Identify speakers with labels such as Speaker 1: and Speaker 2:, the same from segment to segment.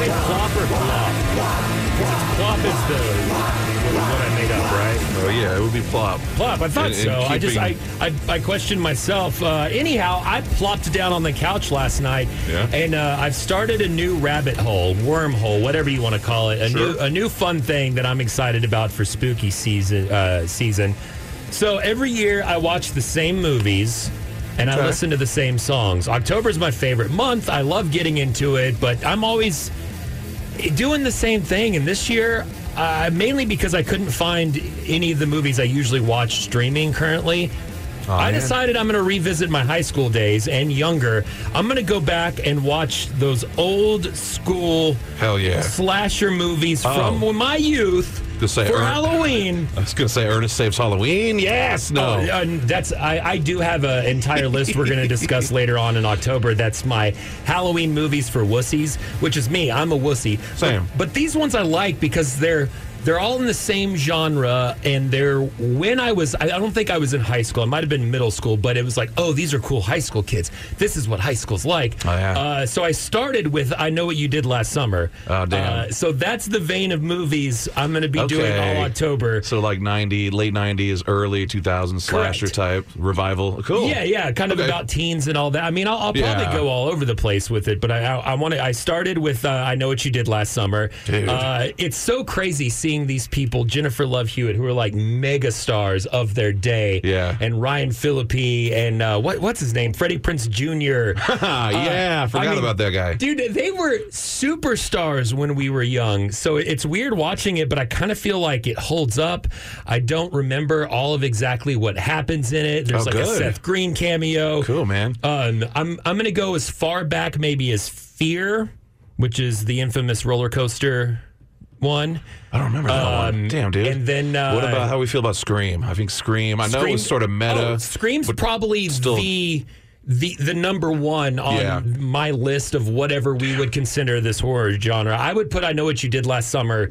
Speaker 1: Say plop or flop? 'Cause it's plop is the what I made up, right?
Speaker 2: Oh yeah, it would be plop.
Speaker 1: Plop. I thought so. I just I, I I questioned myself. Uh, anyhow, I plopped down on the couch last night,
Speaker 2: Yeah.
Speaker 1: and uh, I've started a new rabbit hole, wormhole, whatever you want to call it. A
Speaker 2: Sure.
Speaker 1: new a new fun thing that I'm excited about for spooky season uh, season. So every year I watch the same movies. And I listen to the same songs. October is my favorite month. I love getting into it, but I'm always doing the same thing. And this year, uh, mainly because I couldn't find any of the movies I usually watch streaming currently. I
Speaker 2: man.
Speaker 1: decided I'm going to revisit my high school days and younger. I'm going to go back and watch those old school
Speaker 2: Hell yeah.
Speaker 1: slasher movies
Speaker 2: Oh.
Speaker 1: from my youth
Speaker 2: Just say
Speaker 1: for
Speaker 2: Ern-
Speaker 1: Halloween.
Speaker 2: I was gonna say Ernest Saves Halloween. Yes. No.
Speaker 1: Oh, uh, that's I, I do have an entire list we're going to discuss later on in October. That's my Halloween movies for wussies, which is me. I'm a wussy.
Speaker 2: Same.
Speaker 1: But, but these ones I like because they're they're all in the same genre, and they're when I was I I don't think I was in high school. It might have been middle school, but it was like, oh, these are cool high school kids. This is what high school's like.
Speaker 2: Oh, yeah.
Speaker 1: Uh, so I started with I know what you did last summer.
Speaker 2: Oh, damn.
Speaker 1: Uh, so that's the vein of movies I'm going to be doing
Speaker 2: Okay.
Speaker 1: all October.
Speaker 2: So like ninety, late nineties, early two thousands slasher type revival. Cool.
Speaker 1: Yeah, yeah, kind of
Speaker 2: Okay.
Speaker 1: about teens and all that. I mean, I'll, I'll probably
Speaker 2: Yeah.
Speaker 1: go all over the place with it, but I, I, I want to. I started with uh, I know what you did last summer.
Speaker 2: Dude.
Speaker 1: Uh, it's so crazy seeing these people, Jennifer Love Hewitt, who are like mega stars of their day.
Speaker 2: Yeah.
Speaker 1: and Ryan Phillippe and uh, what what's his name, Freddie Prinze Jr.
Speaker 2: Ah, yeah, I forgot
Speaker 1: I mean,
Speaker 2: about that guy.
Speaker 1: Dude, they were superstars when we were young. So it's weird watching it, but I kind of feel like it holds up. I don't remember all of exactly what happens in it. There's
Speaker 2: Oh,
Speaker 1: like a
Speaker 2: good.
Speaker 1: Seth Green cameo.
Speaker 2: Cool, man.
Speaker 1: Um, I'm I'm gonna go as far back maybe as Fear, which is the infamous roller coaster one.
Speaker 2: I don't remember that
Speaker 1: Um,
Speaker 2: one. Damn, dude.
Speaker 1: and then, uh,
Speaker 2: what about how we feel about Scream? I think Scream. I know it
Speaker 1: Scream-
Speaker 2: was sort of meta.
Speaker 1: Oh, Scream's probably
Speaker 2: still-
Speaker 1: the the the number one on
Speaker 2: Yeah.
Speaker 1: my list of whatever we would consider this horror genre. I would put I know what you did last summer,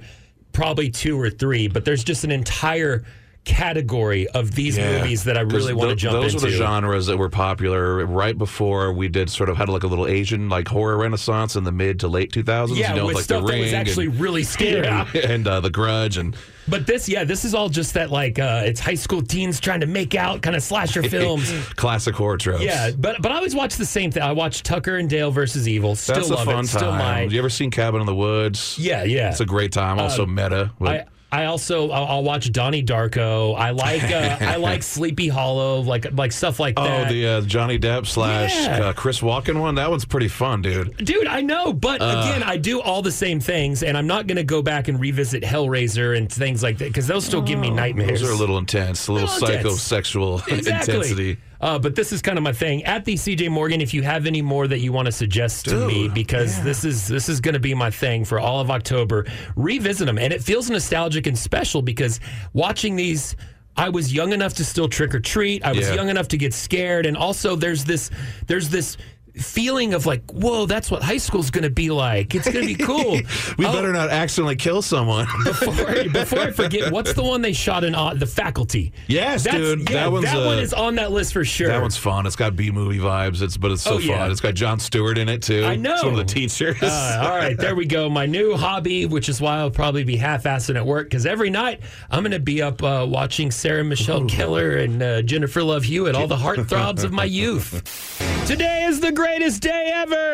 Speaker 1: probably two or three, but there's just an entire category of these
Speaker 2: Yeah.
Speaker 1: movies that I really want to jump
Speaker 2: those
Speaker 1: into.
Speaker 2: Those were the genres that were popular right before we did sort of had like a little Asian like horror renaissance in the mid to late 2000s.
Speaker 1: yeah,
Speaker 2: you know,
Speaker 1: with
Speaker 2: like
Speaker 1: stuff
Speaker 2: the
Speaker 1: that
Speaker 2: ring
Speaker 1: was actually
Speaker 2: and,
Speaker 1: really scary.
Speaker 2: yeah, and uh, the Grudge and
Speaker 1: But this, yeah, this is all just that like uh, it's high school teens trying to make out kind of slasher films.
Speaker 2: classic horror tropes.
Speaker 1: Yeah, but but I always watch the same thing. I watch Tucker and Dale versus Evil. Still
Speaker 2: That's a
Speaker 1: love
Speaker 2: fun
Speaker 1: it. Still
Speaker 2: time.
Speaker 1: my
Speaker 2: you ever seen Cabin in the Woods?
Speaker 1: yeah yeah.
Speaker 2: It's a great time. Also meta. with-
Speaker 1: I I also I'll, I'll watch Donnie Darko. I like uh, I like Sleepy Hollow, like like stuff like
Speaker 2: oh,
Speaker 1: that.
Speaker 2: Oh, the uh, Johnny Depp slash
Speaker 1: Yeah.
Speaker 2: uh, Chris Walken one. That one's pretty fun, dude.
Speaker 1: Dude, I know, but
Speaker 2: Uh.
Speaker 1: again, I do all the same things, and I'm not going to go back and revisit Hellraiser and things like that because they'll still give me nightmares.
Speaker 2: Oh, Those are a little intense, a little,
Speaker 1: Little intense.
Speaker 2: psychosexual
Speaker 1: Exactly.
Speaker 2: intensity.
Speaker 1: Uh, but this is kind of my thing. At the CJ Morgan, if you have any more that you want to suggest to me,
Speaker 2: Dude,
Speaker 1: because this is this is going to be my thing for all of October, revisit them, and it feels nostalgic and special because watching these. I was young enough to still trick or treat. I was
Speaker 2: Yeah.
Speaker 1: young enough to get scared, and also there's this there's this feeling of like, whoa, that's what high school's going to be like. It's going to be cool.
Speaker 2: We
Speaker 1: Oh,
Speaker 2: better not accidentally kill someone.
Speaker 1: before, before I forget, what's the one they shot in uh, the faculty?
Speaker 2: Yes,
Speaker 1: That's,
Speaker 2: dude.
Speaker 1: Yeah,
Speaker 2: That one's,
Speaker 1: that one
Speaker 2: uh,
Speaker 1: is on that list for sure.
Speaker 2: That one's fun. It's got B movie vibes. It's but it's so
Speaker 1: Oh, yeah.
Speaker 2: fun. It's got Jon Stewart in it too.
Speaker 1: I know.
Speaker 2: Some of the teachers.
Speaker 1: Uh, all right, there we go. My new hobby, which is why I'll probably be half-assing at work, because every night I'm going to be up uh, watching Sarah Michelle Gellar and uh, Jennifer Love Hewitt, all the heartthrobs of my youth. Today is the greatest day ever.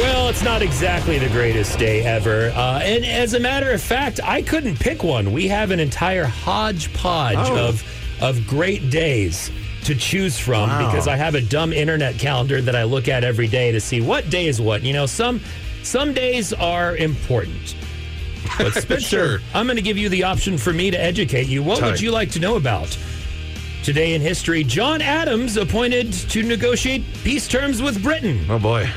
Speaker 1: Well, it's not exactly the greatest day ever. Uh, and as a matter of fact, I couldn't pick one. We have an entire hodgepodge
Speaker 2: Oh.
Speaker 1: of, of great days to choose from
Speaker 2: Wow.
Speaker 1: because I have a dumb internet calendar that I look at every day to see what day is what. You know, some some days are important. But Spencer,
Speaker 2: Sure.
Speaker 1: I'm going to give you the option for me to educate you. What would you like to know about? Today in history, John Adams appointed to negotiate peace terms with Britain.
Speaker 2: oh boy.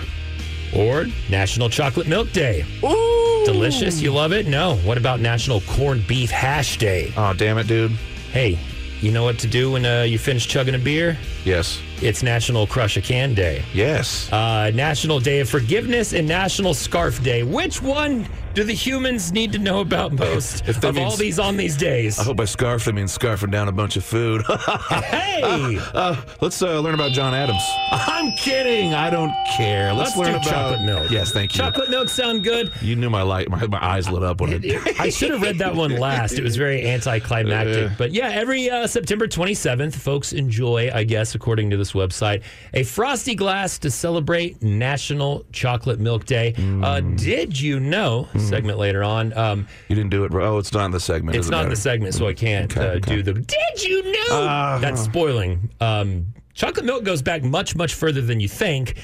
Speaker 1: Or National Chocolate Milk Day.
Speaker 2: Ooh.
Speaker 1: Delicious, you love it? No. What about National Corned Beef Hash Day?
Speaker 2: Oh damn it, dude.
Speaker 1: Hey, you know what to do when uh, you finish chugging a beer?
Speaker 2: Yes.
Speaker 1: It's National Crush a Can Day.
Speaker 2: Yes.
Speaker 1: Uh, National Day of Forgiveness and National Scarf Day. Which one do the humans need to know about most of all these on these days?
Speaker 2: I hope by scarf they mean scarfing down a bunch of food.
Speaker 1: hey,
Speaker 2: uh, let's uh, learn about John Adams. I'm kidding. I don't care. Let's,
Speaker 1: let's
Speaker 2: learn
Speaker 1: do
Speaker 2: about
Speaker 1: chocolate milk.
Speaker 2: Yes, thank you.
Speaker 1: Chocolate milk sound good.
Speaker 2: You knew my light. My, my eyes lit up when it. Did.
Speaker 1: I should have read that one last. It was very anticlimactic.
Speaker 2: Uh.
Speaker 1: But yeah, every uh, September 27th, folks enjoy, I guess, according to this website, a frosty glass to celebrate National Chocolate Milk Day. Uh,
Speaker 2: Mm.
Speaker 1: did you know? Segment later on. Um,
Speaker 2: You didn't do it. Oh, it's not in the segment.
Speaker 1: it's not in the segment, so I can't
Speaker 2: Okay,
Speaker 1: uh,
Speaker 2: okay.
Speaker 1: do the. Did you know?
Speaker 2: Uh-huh.
Speaker 1: That's spoiling. Um, chocolate milk goes back much, much further than you think.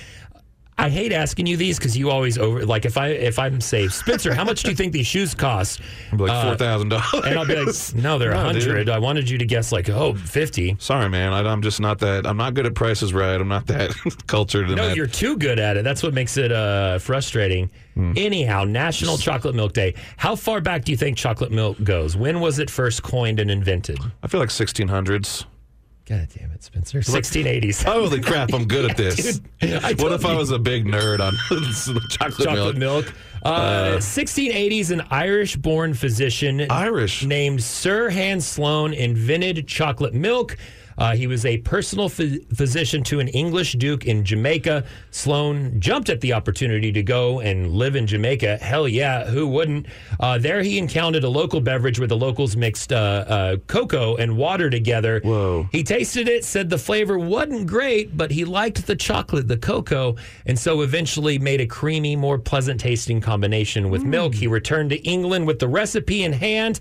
Speaker 1: I hate asking you these because you always over like if I if I'm say Spencer, how much do you think these shoes cost?
Speaker 2: Be like
Speaker 1: Uh,
Speaker 2: four thousand dollars.
Speaker 1: And I'll be like, no, they're a
Speaker 2: No,
Speaker 1: 100. I wanted you to guess like, oh, 50.
Speaker 2: Sorry, man. I, I'm just not that. I'm not good at prices right. I'm not that cultured.
Speaker 1: No,
Speaker 2: that.
Speaker 1: you're too good at it. That's what makes it uh, frustrating.
Speaker 2: Hmm.
Speaker 1: Anyhow, National Chocolate Milk Day. How far back do you think chocolate milk goes? When was it first coined and invented?
Speaker 2: I feel like 1600s.
Speaker 1: God damn it, Spencer. 1680s.
Speaker 2: Holy crap! I'm good at this.
Speaker 1: Dude, I
Speaker 2: what
Speaker 1: told
Speaker 2: if I was a big nerd on chocolate,
Speaker 1: chocolate
Speaker 2: milk?
Speaker 1: milk. Uh, 1680s, an Irish born physician
Speaker 2: Irish.
Speaker 1: named Sir Hans Sloane invented chocolate milk. Uh, he was a personal phy- physician to an English duke in Jamaica. Sloane jumped at the opportunity to go and live in Jamaica. Hell yeah, who wouldn't? Uh, there he encountered a local beverage where the locals mixed uh, uh, cocoa and water together.
Speaker 2: Whoa.
Speaker 1: He tasted it, said the flavor wasn't great, but he liked the chocolate, the cocoa, and so eventually made a creamy, more pleasant tasting combination with milk. He returned to England with the recipe in hand,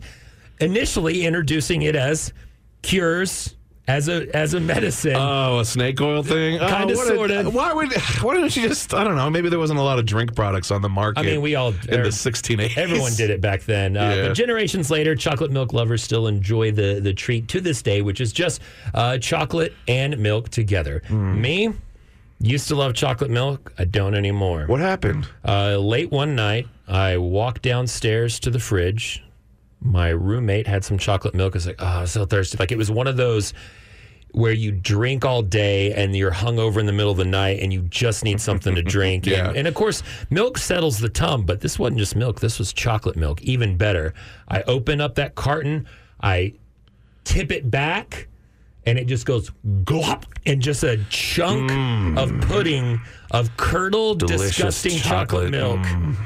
Speaker 1: initially introducing it as cures as a as a medicine.
Speaker 2: Oh, a snake oil thing? Oh,
Speaker 1: sorta.
Speaker 2: Why would? Why didn't you just? I don't know. Maybe there wasn't a lot of drink products on the market.
Speaker 1: I mean, we all
Speaker 2: in the 1680s.
Speaker 1: Everyone did it back then. Uh,
Speaker 2: Yeah.
Speaker 1: But generations later, chocolate milk lovers still enjoy the, the treat to this day, which is just uh, chocolate and milk together.
Speaker 2: Hmm.
Speaker 1: Me, used to love chocolate milk. I don't anymore.
Speaker 2: What happened?
Speaker 1: Uh, late one night, I walked downstairs to the fridge. My roommate had some chocolate milk. I was like, oh, I'm so thirsty. Like it was one of those where you drink all day and you're hungover in the middle of the night and you just need something to drink.
Speaker 2: Yeah.
Speaker 1: and, and of course, milk settles the tum, but this wasn't just milk. This was chocolate milk, even better. I open up that carton, I tip it back, and it just goes glop, and just a chunk of pudding of curdled,
Speaker 2: Mm. Delicious
Speaker 1: disgusting chocolate,
Speaker 2: chocolate. Mm.
Speaker 1: milk.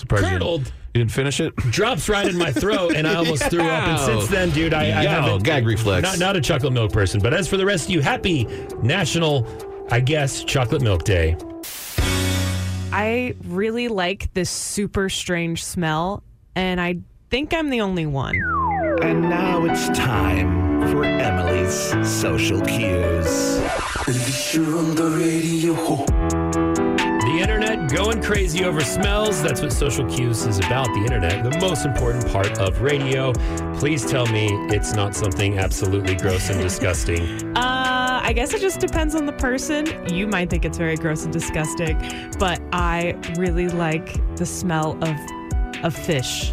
Speaker 2: You,
Speaker 1: Curdled.
Speaker 2: You didn't finish it.
Speaker 1: Drops right in my throat, and I almost threw up. And since then, dude, I, I
Speaker 2: Yeah,
Speaker 1: haven't
Speaker 2: gag reflex.
Speaker 1: Not, not a chocolate milk person, but as for the rest of you, happy National, I guess, Chocolate Milk Day.
Speaker 3: I really like this super strange smell, and I think I'm the only one.
Speaker 4: And now it's time for Emily's social cues.
Speaker 5: You're on the.
Speaker 1: The internet going crazy over smells. That's what Social Cues is about. The internet, the most important part of radio. Please tell me it's not something absolutely gross and disgusting.
Speaker 3: Uh, I guess it just depends on the person. You might think it's very gross and disgusting, but I really like the smell of of fish.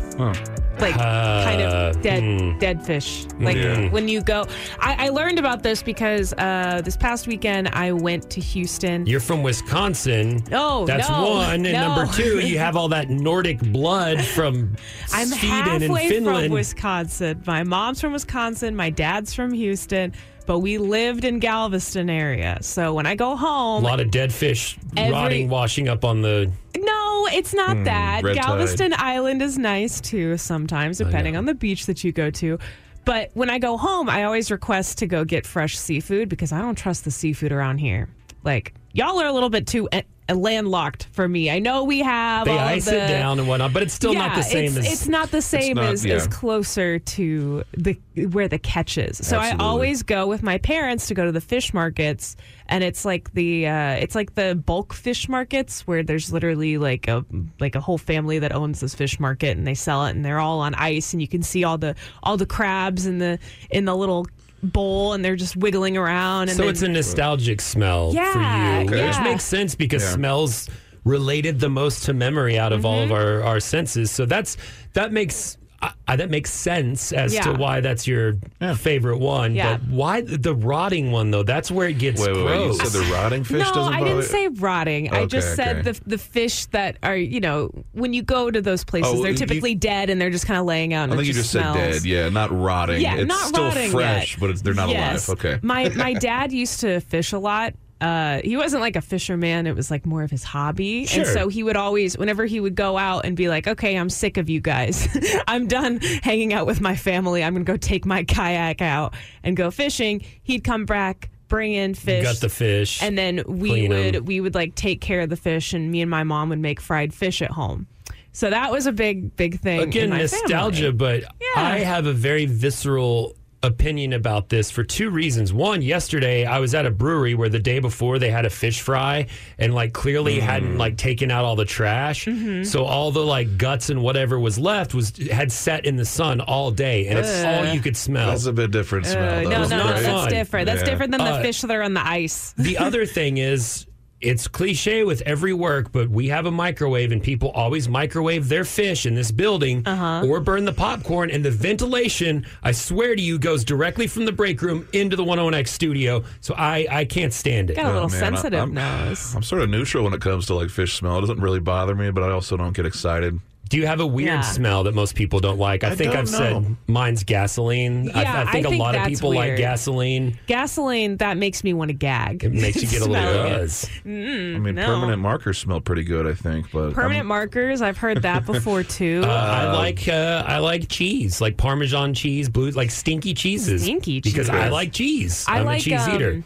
Speaker 3: Like kind
Speaker 1: Uh,
Speaker 3: of dead
Speaker 1: hmm.
Speaker 3: dead fish. Like
Speaker 1: Yeah.
Speaker 3: when you go I, I learned about this because uh, this past weekend I went to Houston.
Speaker 1: You're from Wisconsin.
Speaker 3: No,
Speaker 1: That's
Speaker 3: no,
Speaker 1: one. And
Speaker 3: no.
Speaker 1: number two, you have all that Nordic blood from
Speaker 3: I'm
Speaker 1: Sweden and Finland.
Speaker 3: from Wisconsin. My mom's from Wisconsin. My dad's from Houston. But we lived in Galveston area. So when I go home, a
Speaker 1: lot of dead fish
Speaker 3: Every-
Speaker 1: rotting, washing up on the.
Speaker 3: No, it's not hmm, that.
Speaker 2: red tide.
Speaker 3: Galveston Island is nice too sometimes, depending on the beach that you go to. But when I go home, I always request to go get fresh seafood because I don't trust the seafood around here. Like y'all are a little bit too eh, landlocked for me. I know we have
Speaker 1: They ice
Speaker 3: the,
Speaker 1: it down and whatnot, but it's still not the same
Speaker 3: it's,
Speaker 1: as.
Speaker 3: it's not the same
Speaker 2: not-
Speaker 3: as,
Speaker 2: yeah.
Speaker 3: as closer to the where the catch is. So
Speaker 2: Absolutely.
Speaker 3: I always go with my parents to go to the fish markets, and it's like the uh, it's like the bulk fish markets where there's literally like a like a whole family that owns this fish market, and they sell it, and they're all on ice, and you can see all the all the crabs and the in the little bowl, and they're just wiggling around. And
Speaker 1: so
Speaker 3: then-
Speaker 1: it's a nostalgic smell
Speaker 3: Yeah,
Speaker 1: for you,
Speaker 3: Okay.
Speaker 1: which
Speaker 3: yeah.
Speaker 1: makes sense because
Speaker 2: Yeah.
Speaker 1: smells related the most to memory out of all of
Speaker 3: Mm-hmm.
Speaker 1: our, our senses. So that's that makes I, I, that makes sense as
Speaker 3: Yeah.
Speaker 1: to why that's your favorite one.
Speaker 3: Yeah.
Speaker 1: But why the rotting one though? That's where it gets
Speaker 2: Wait, wait, wait. You said the rotting fish
Speaker 3: no,
Speaker 2: doesn't
Speaker 3: I didn't say rotting. I just said
Speaker 2: okay.
Speaker 3: the the fish that are you know when you go to those places,
Speaker 2: Oh,
Speaker 3: they're
Speaker 2: you-
Speaker 3: typically dead and they're just kind of laying out. And
Speaker 2: I
Speaker 3: it
Speaker 2: think you just
Speaker 3: smells.
Speaker 2: said dead. Yeah, not rotting.
Speaker 3: Yeah,
Speaker 2: it's
Speaker 3: not
Speaker 2: still
Speaker 3: rotting
Speaker 2: fresh,
Speaker 3: yet.
Speaker 2: but it's, they're not
Speaker 3: yes.
Speaker 2: alive. Okay.
Speaker 3: My my dad used to fish a lot. Uh, he wasn't like a fisherman. It was like more of his hobby.
Speaker 1: Sure.
Speaker 3: And so he would always, whenever he would go out and be like, okay, I'm sick of you guys. I'm done hanging out with my family. I'm going to go take my kayak out and go fishing. He'd come back, bring in fish.
Speaker 1: Got the fish.
Speaker 3: and then we would
Speaker 1: 'em.
Speaker 3: we would like take care of the fish and me and my mom would make fried fish at home. So that was a big big thing. in
Speaker 1: Again, nostalgia,
Speaker 3: family.
Speaker 1: but
Speaker 3: Yeah.
Speaker 1: I have a very visceral opinion about this for two reasons. One, yesterday I was at a brewery where the day before they had a fish fry and like clearly hadn't like taken out all the trash.
Speaker 3: Mm-hmm.
Speaker 1: So all the like guts and whatever was left was had set in the sun all day and it's all you could smell.
Speaker 2: That's a bit different smell.
Speaker 3: Uh,
Speaker 2: though.
Speaker 3: no,
Speaker 1: It's
Speaker 3: no,
Speaker 1: not
Speaker 3: that's different. That's
Speaker 2: Yeah.
Speaker 3: different than the
Speaker 1: Uh,
Speaker 3: fish that are on the ice.
Speaker 1: the other thing is it's cliche with every work, but we have a microwave and people always microwave their fish in this building
Speaker 3: Uh-huh.
Speaker 1: or burn the popcorn and the ventilation, I swear to you, goes directly from the break room into the 101X studio. So I, I can't stand it.
Speaker 3: Got a little
Speaker 2: Oh, man, I-
Speaker 3: sensitive
Speaker 2: I'm-
Speaker 3: nose.
Speaker 2: I'm sort of neutral when it comes to like fish smell. It doesn't really bother me, but I also don't get excited.
Speaker 1: Do you have a weird
Speaker 3: Yeah.
Speaker 1: smell that most people don't like? I,
Speaker 2: I
Speaker 1: think I've
Speaker 2: know.
Speaker 1: said mine's gasoline.
Speaker 3: Yeah,
Speaker 1: I, I think
Speaker 3: I
Speaker 1: a
Speaker 3: think
Speaker 1: lot of
Speaker 3: that's
Speaker 1: people like gasoline.
Speaker 3: Gasoline that makes me want to gag.
Speaker 1: It makes you get a little
Speaker 3: Smelling it.
Speaker 1: buzz.
Speaker 2: I mean,
Speaker 3: Mm, no.
Speaker 2: permanent markers smell pretty good, I think. But
Speaker 3: Permanent
Speaker 2: I'm-
Speaker 3: markers, I've heard that before too.
Speaker 1: Uh, I like uh, I like cheese, like Parmesan cheese, blue, like stinky cheeses.
Speaker 3: Stinky
Speaker 1: because I like cheese.
Speaker 3: I
Speaker 1: I'm
Speaker 3: like
Speaker 1: a cheese
Speaker 3: um,
Speaker 1: eater.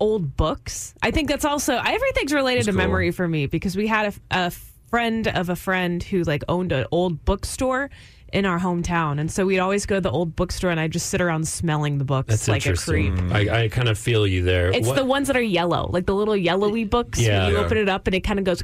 Speaker 3: old books. I think that's also everything's related to
Speaker 2: cool.
Speaker 3: memory for me because we had a, a friend of a friend who like owned an old bookstore in our hometown, and so we'd always go to the old bookstore, and I'd just sit around smelling the books
Speaker 1: That's
Speaker 3: like a creep.
Speaker 1: interesting. I, I kind of feel you there.
Speaker 3: It's
Speaker 1: What-
Speaker 3: the ones that are yellow, like the little yellowy books.
Speaker 1: Yeah.
Speaker 3: you
Speaker 2: Yeah.
Speaker 3: open it up and it kind of goes.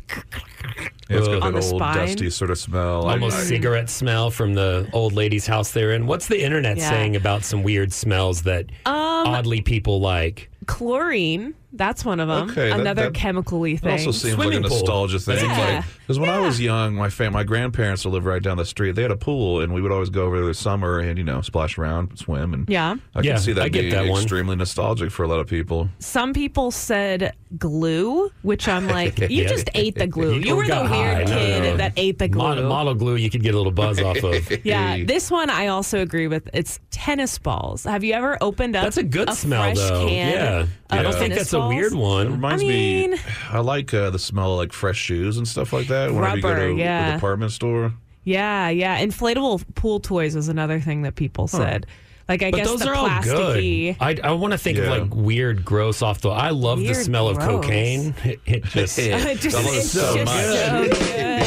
Speaker 2: Yeah, it's got
Speaker 3: on
Speaker 2: that
Speaker 3: the
Speaker 2: old
Speaker 3: spine.
Speaker 2: dusty sort of smell. I-
Speaker 1: almost
Speaker 2: I-
Speaker 1: cigarette smell from the old lady's house they're in. What's the internet
Speaker 3: Yeah.
Speaker 1: saying about some weird smells that
Speaker 3: Um,
Speaker 1: oddly people like?
Speaker 3: Chlorine, that's one of them.
Speaker 2: Okay,
Speaker 3: Another
Speaker 2: that-
Speaker 3: chemically
Speaker 2: It
Speaker 3: thing.
Speaker 2: also seems
Speaker 1: Swimming
Speaker 2: like a
Speaker 1: pool.
Speaker 2: nostalgia thing.
Speaker 3: Yeah.
Speaker 2: Because when I was young, my fam- my grandparents lived right down the street. They had a pool, and we would always go over there this summer and you know splash around, swim, and
Speaker 3: Yeah.
Speaker 2: I
Speaker 1: Yeah,
Speaker 2: can see that
Speaker 1: I get
Speaker 2: being
Speaker 1: that one.
Speaker 2: extremely nostalgic for a lot of people.
Speaker 3: Some people said glue, which I'm like, you
Speaker 1: Yeah.
Speaker 3: just ate the glue.
Speaker 1: You
Speaker 3: You were the
Speaker 1: got
Speaker 3: weird
Speaker 1: high.
Speaker 3: kid
Speaker 1: No, no.
Speaker 3: that ate the glue.
Speaker 1: Model, model glue you could get a little buzz off of.
Speaker 3: Yeah, this one I also agree with. It's tennis balls. Have you ever opened up?
Speaker 1: That's a good smell,
Speaker 3: fresh
Speaker 1: though.
Speaker 3: Can
Speaker 1: Yeah.
Speaker 3: of
Speaker 1: I don't think
Speaker 3: tennis
Speaker 1: that's a weird
Speaker 3: balls?
Speaker 2: It
Speaker 1: one.
Speaker 2: reminds
Speaker 3: I
Speaker 2: me. I like uh, the smell of like fresh shoes and stuff like that. Whenever you go
Speaker 3: Rubber,
Speaker 2: to
Speaker 3: yeah.
Speaker 2: the department store.
Speaker 3: Yeah, yeah. Inflatable pool toys was another thing that people said. Like I
Speaker 1: But
Speaker 3: guess
Speaker 1: those
Speaker 3: the
Speaker 1: are all good. I, I want to think of like weird, gross off the. I love the
Speaker 3: Weird,
Speaker 1: smell of cocaine. It, it just
Speaker 3: It just,
Speaker 2: it
Speaker 3: it's
Speaker 2: so
Speaker 3: just
Speaker 2: much.
Speaker 3: so good.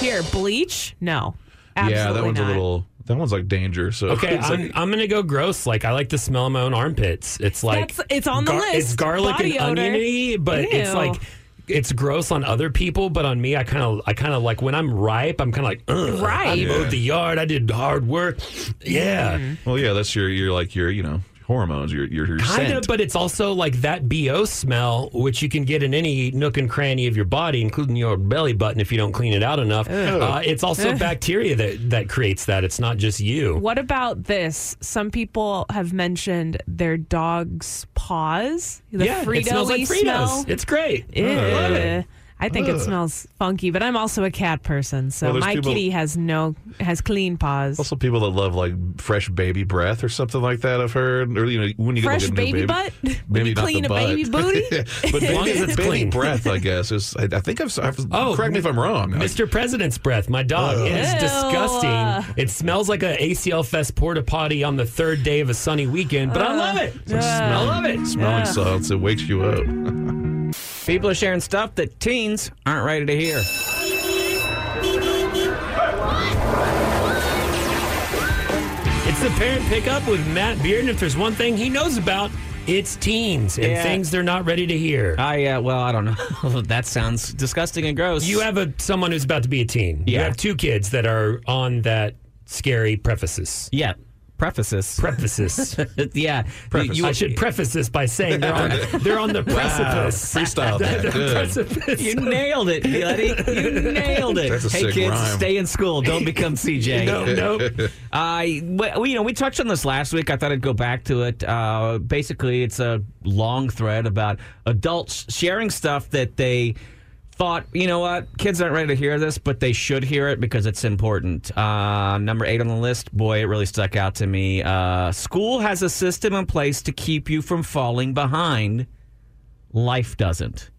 Speaker 3: Here, bleach? No, absolutely
Speaker 2: yeah, that one's
Speaker 3: not.
Speaker 2: a little. That one's like danger. So
Speaker 1: Okay, I'm,
Speaker 2: like-
Speaker 1: I'm gonna go gross. Like I like to smell my own armpits. It's like
Speaker 3: That's- it's on the list.
Speaker 1: It's garlic
Speaker 3: Body
Speaker 1: and
Speaker 3: odor.
Speaker 1: oniony, but it's like it's gross on other people. But on me, I kind of I kind of like when I'm ripe. I'm kind of like Ugh, I
Speaker 3: Ripe?
Speaker 1: mowed the yard. I did hard work. Yeah.
Speaker 2: well, yeah, that's your your like your you know hormones, your your, your
Speaker 1: Kind
Speaker 2: scent.
Speaker 1: of, but it's also like that BO smell, which you can get in any nook and cranny of your body, including your belly button if you don't clean it out enough. Uh, it's also bacteria that, that creates that. It's not just you.
Speaker 3: What about this? Some people have mentioned their dog's paws. The
Speaker 1: yeah,
Speaker 3: Frito
Speaker 1: it smells like Fritos.
Speaker 3: smell.
Speaker 1: It's great.
Speaker 3: Ew. I think it smells funky, but I'm also a cat person, so
Speaker 2: Well,
Speaker 3: my
Speaker 2: people-
Speaker 3: kitty has no has clean paws.
Speaker 2: Also, people that love like fresh baby breath or something like that. I've heard, or you know, when you
Speaker 3: Fresh
Speaker 2: get like, a new
Speaker 3: baby
Speaker 2: baby
Speaker 3: butt?
Speaker 2: Maybe not
Speaker 3: clean
Speaker 2: the
Speaker 3: a
Speaker 2: butt.
Speaker 3: baby booty?
Speaker 2: but
Speaker 1: As long as it's
Speaker 2: baby
Speaker 1: clean.
Speaker 2: breath, I guess is. I, I think I've, I've.
Speaker 1: Oh,
Speaker 2: correct me if I'm wrong. I-
Speaker 1: Mr. President's breath, my dog. It is
Speaker 3: Ew.
Speaker 1: disgusting. It smells like a ACL Fest porta potty on the third day of a sunny weekend, but I love it. I love it.
Speaker 2: smelling salts, it wakes you up.
Speaker 6: People are sharing stuff that teens aren't ready to hear.
Speaker 1: It's the parent pickup with Matt Beard, and if there's one thing he knows about, it's teens and
Speaker 6: Yeah.
Speaker 1: things they're not ready to hear.
Speaker 6: I uh, well, I don't know. that sounds disgusting and gross.
Speaker 1: You have a someone who's about to be a teen. You have two kids that are on that scary prefaces.
Speaker 6: yeah. Prefaces.
Speaker 1: Prefaces.
Speaker 6: yeah,
Speaker 2: Preface.
Speaker 1: I should preface this by saying they're on they're on the precipice. Wow.
Speaker 2: Freestyle that.
Speaker 1: The
Speaker 2: Good.
Speaker 1: precipice.
Speaker 6: You nailed it, buddy. You nailed it.
Speaker 2: That's a
Speaker 6: hey,
Speaker 2: sick
Speaker 6: kids,
Speaker 2: rhyme.
Speaker 6: stay in school. Don't become CJ.
Speaker 1: No, no.
Speaker 6: I, well, you know, we touched on this last week. I thought I'd go back to it. Uh, basically, it's a long thread about adults sharing stuff that they thought, you know what, kids aren't ready to hear this, but they should hear it because it's important. Uh, number eight on the list, boy, it really stuck out to me. Uh, school has a system in place to keep you from falling behind. Life doesn't.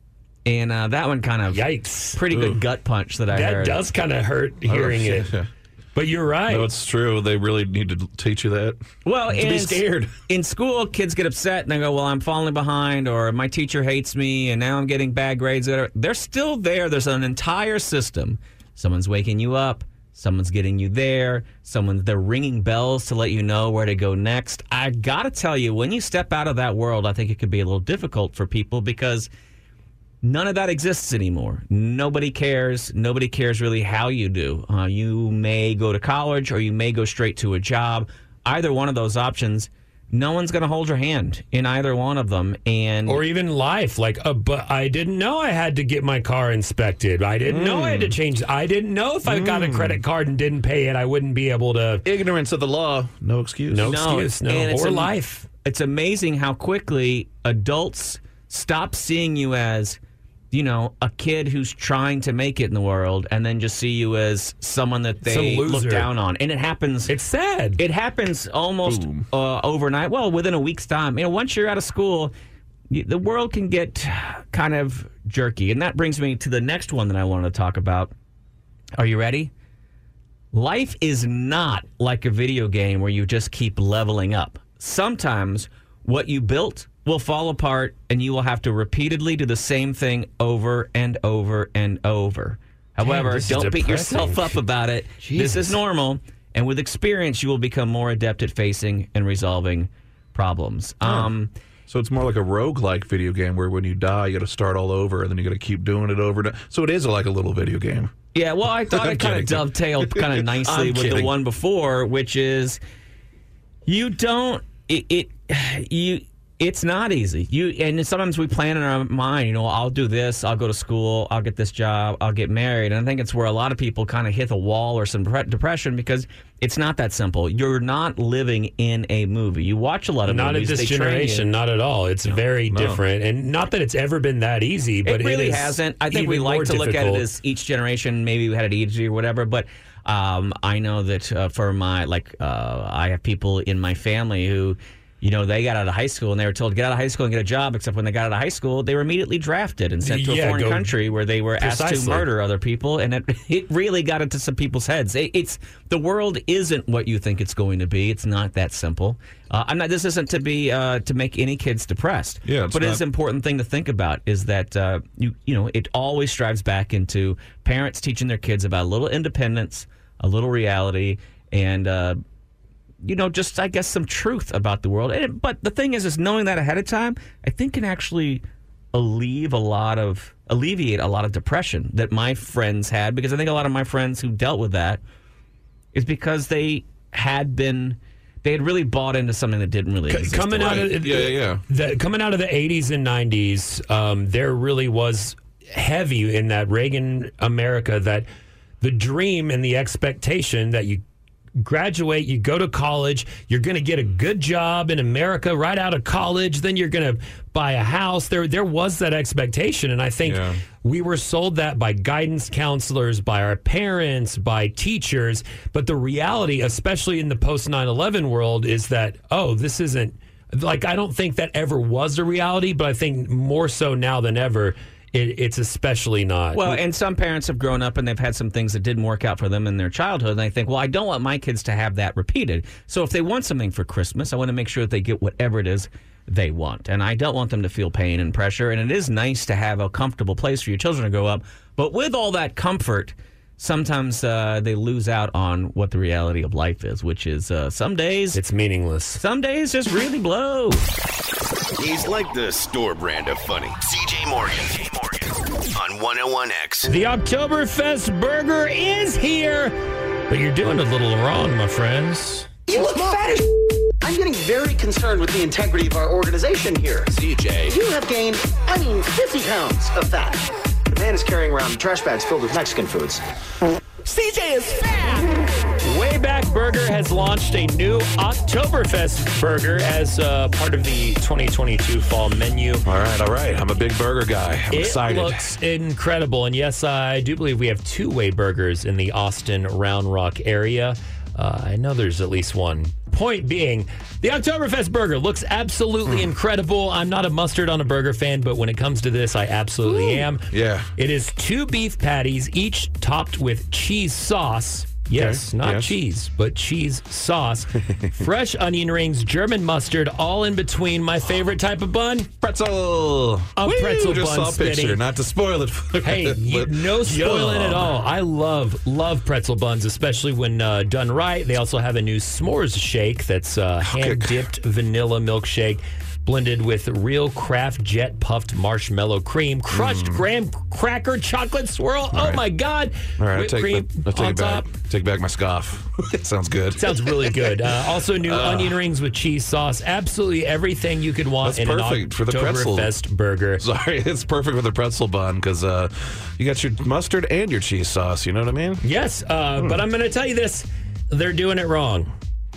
Speaker 6: And uh, that one kind of
Speaker 1: Yikes.
Speaker 6: pretty good gut punch that I
Speaker 1: That
Speaker 6: heard.
Speaker 1: does kind of hurt hearing
Speaker 2: Oh,
Speaker 1: it.
Speaker 2: Yeah.
Speaker 1: But you're right.
Speaker 2: No, it's true. They really need to teach you that.
Speaker 6: Well,
Speaker 2: be
Speaker 6: in,
Speaker 2: scared.
Speaker 6: In school, kids get upset and they go, "Well, I'm falling behind," or "My teacher hates me," and now I'm getting bad grades. Whatever. They're still there. There's an entire system. Someone's waking you up. Someone's getting you there. Someone's they're ringing bells to let you know where to go next. I gotta tell you, when you step out of that world, I think it could be a little difficult for people because none of that exists anymore. Nobody cares. Nobody cares really how you do. Uh, you may go to college or you may go straight to a job. Either one of those options, no one's going to hold your hand in either one of them. And
Speaker 1: or even life like uh, but i didn't know i had to get my car inspected i didn't know i had to change i didn't know if i got a credit card and didn't pay it i wouldn't be able to
Speaker 2: Ignorance of the law, no excuse.
Speaker 1: no,
Speaker 6: No,
Speaker 1: excuse no
Speaker 6: and
Speaker 1: or
Speaker 6: am-
Speaker 1: life
Speaker 6: it's amazing how quickly adults stop seeing you as you know a kid who's trying to make it in the world and then just see you as someone that they look down on and it happens
Speaker 1: it's sad
Speaker 6: It happens almost uh, overnight. Well, within a week's time. You know, once you're out of school, the world can get kind of jerky, and that brings me to the next one that I wanted to talk about. Are you ready? Life is not like a video game where you just keep leveling up. Sometimes what you built will fall apart and you will have to repeatedly do the same thing over and over and over. However, don't beat yourself up about it. This is normal. And with experience, you will become more adept at facing and resolving problems. Um,
Speaker 2: So it's more like a roguelike video game where when you die, you got to start all over and then you got to keep doing it over. And so it is like a little video game.
Speaker 6: Yeah, well, I thought it kind of dovetailed kind of nicely with the one before, which is you don't it, it you it's not easy. You and sometimes we plan in our mind, you know, I'll do this, I'll go to school, I'll get this job, I'll get married. And I think it's where a lot of people kind of hit a wall or some depression because it's not that simple. You're not living in a movie. You watch a lot of
Speaker 1: movies. not
Speaker 6: movies.
Speaker 1: this generation not at all it's very different and not that it's ever been that easy but
Speaker 6: it really hasn't. I think we like to look at it as each generation maybe we had it easy or whatever. But um, I know that uh, for my like, uh, I have people in my family who. You know, they got out of high school and they were told to get out of high school and get a job. Except when they got out of high school, they were immediately drafted and sent to
Speaker 1: Yeah,
Speaker 6: a foreign country where they were asked to murder other people, and it, it really got into some people's heads. It, it's the world isn't what you think it's going to be. It's not that simple. Uh, I'm not. This isn't to be uh, to make any kids depressed.
Speaker 2: Yeah, it's
Speaker 6: but it's
Speaker 2: not-
Speaker 6: important thing to think about is that uh, you you know it always strives back into parents teaching their kids about a little independence, a little reality, and uh, you know just I guess some truth about the world. And, but the thing is, is knowing that ahead of time, I think can actually alleviate a lot of alleviate a lot of depression that my friends had because I think a lot of my friends who dealt with that is because they had been they had really bought into something that didn't really exist.
Speaker 1: coming out of
Speaker 2: Yeah, yeah, yeah.
Speaker 1: The, coming out of the 80s and 90s, um, there really was heavy in that Reagan America that the dream and the expectation that you graduate, you go to college, you're going to get a good job in America right out of college, then you're going to buy a house. There there was that expectation and I think
Speaker 2: Yeah.
Speaker 1: we were sold that by guidance counselors, by our parents, by teachers, but the reality, especially in the post 9/11 world is that oh, this isn't like I don't think that ever was a reality, but I think more so now than ever it, it's especially not.
Speaker 6: Well, and some parents have grown up and they've had some things that didn't work out for them in their childhood. And they think, well, I don't want my kids to have that repeated. So if they want something for Christmas, I want to make sure that they get whatever it is they want. And I don't want them to feel pain and pressure. And it is nice to have a comfortable place for your children to grow up. But with all that comfort, sometimes uh, they lose out on what the reality of life is, which is uh, some days,
Speaker 1: it's meaningless.
Speaker 6: some days just really blow.
Speaker 7: He's like the store brand of funny. CJ Morgan. On 101X.
Speaker 1: The Oktoberfest burger is here, but you're doing a little wrong, my friends.
Speaker 8: You look fat as I'm getting very concerned with the integrity of our organization here.
Speaker 7: CJ.
Speaker 8: You have gained, I mean, 50 pounds of fat. The man is carrying around trash bags filled with Mexican foods. CJ is fat!
Speaker 1: Wayback Burger has launched a new Oktoberfest burger as uh, part of the 2022 fall menu.
Speaker 2: All right, all right. I'm a big burger guy. I'm
Speaker 1: it
Speaker 2: excited.
Speaker 1: looks incredible. And yes, I do believe we have two way burgers in the Austin Round Rock area. Uh, I know there's at least one. Point being, the Oktoberfest burger looks absolutely
Speaker 2: Hmm.
Speaker 1: incredible. I'm not a mustard on a burger fan, but when it comes to this, I absolutely am.
Speaker 2: Yeah.
Speaker 1: It is two beef patties, each topped with cheese sauce. Yes,
Speaker 2: Okay,
Speaker 1: not
Speaker 2: yes.
Speaker 1: cheese, but cheese sauce, fresh onion rings, German mustard, all in between. My favorite type of bun,
Speaker 2: pretzel.
Speaker 1: a
Speaker 2: Woo,
Speaker 1: pretzel
Speaker 2: just
Speaker 1: bun.
Speaker 2: saw a picture, not to spoil it. for-
Speaker 1: Hey, you, no spoiling
Speaker 2: yum.
Speaker 1: at all. I love love pretzel buns, especially when uh, done right. They also have a new s'mores shake that's uh, hand dipped vanilla milkshake. Blended with real Kraft jet puffed marshmallow cream, crushed graham cracker chocolate swirl. Oh
Speaker 2: Mm. right.
Speaker 1: my God!
Speaker 2: All right, I'll take,
Speaker 1: cream
Speaker 2: I'll take
Speaker 1: on
Speaker 2: it back.
Speaker 1: top.
Speaker 2: Take back my scoff. it sounds good.
Speaker 1: Sounds really good. Uh, also, new onion rings with cheese sauce. Absolutely everything you could want
Speaker 2: That's
Speaker 1: in
Speaker 2: perfect
Speaker 1: an
Speaker 2: for the pretzel.
Speaker 1: Oktoberfest burger.
Speaker 2: Sorry, it's perfect for the pretzel bun because uh, you got your mustard and your cheese sauce. You know what I mean?
Speaker 1: Yes, uh, but I'm going to tell you this: they're doing it wrong.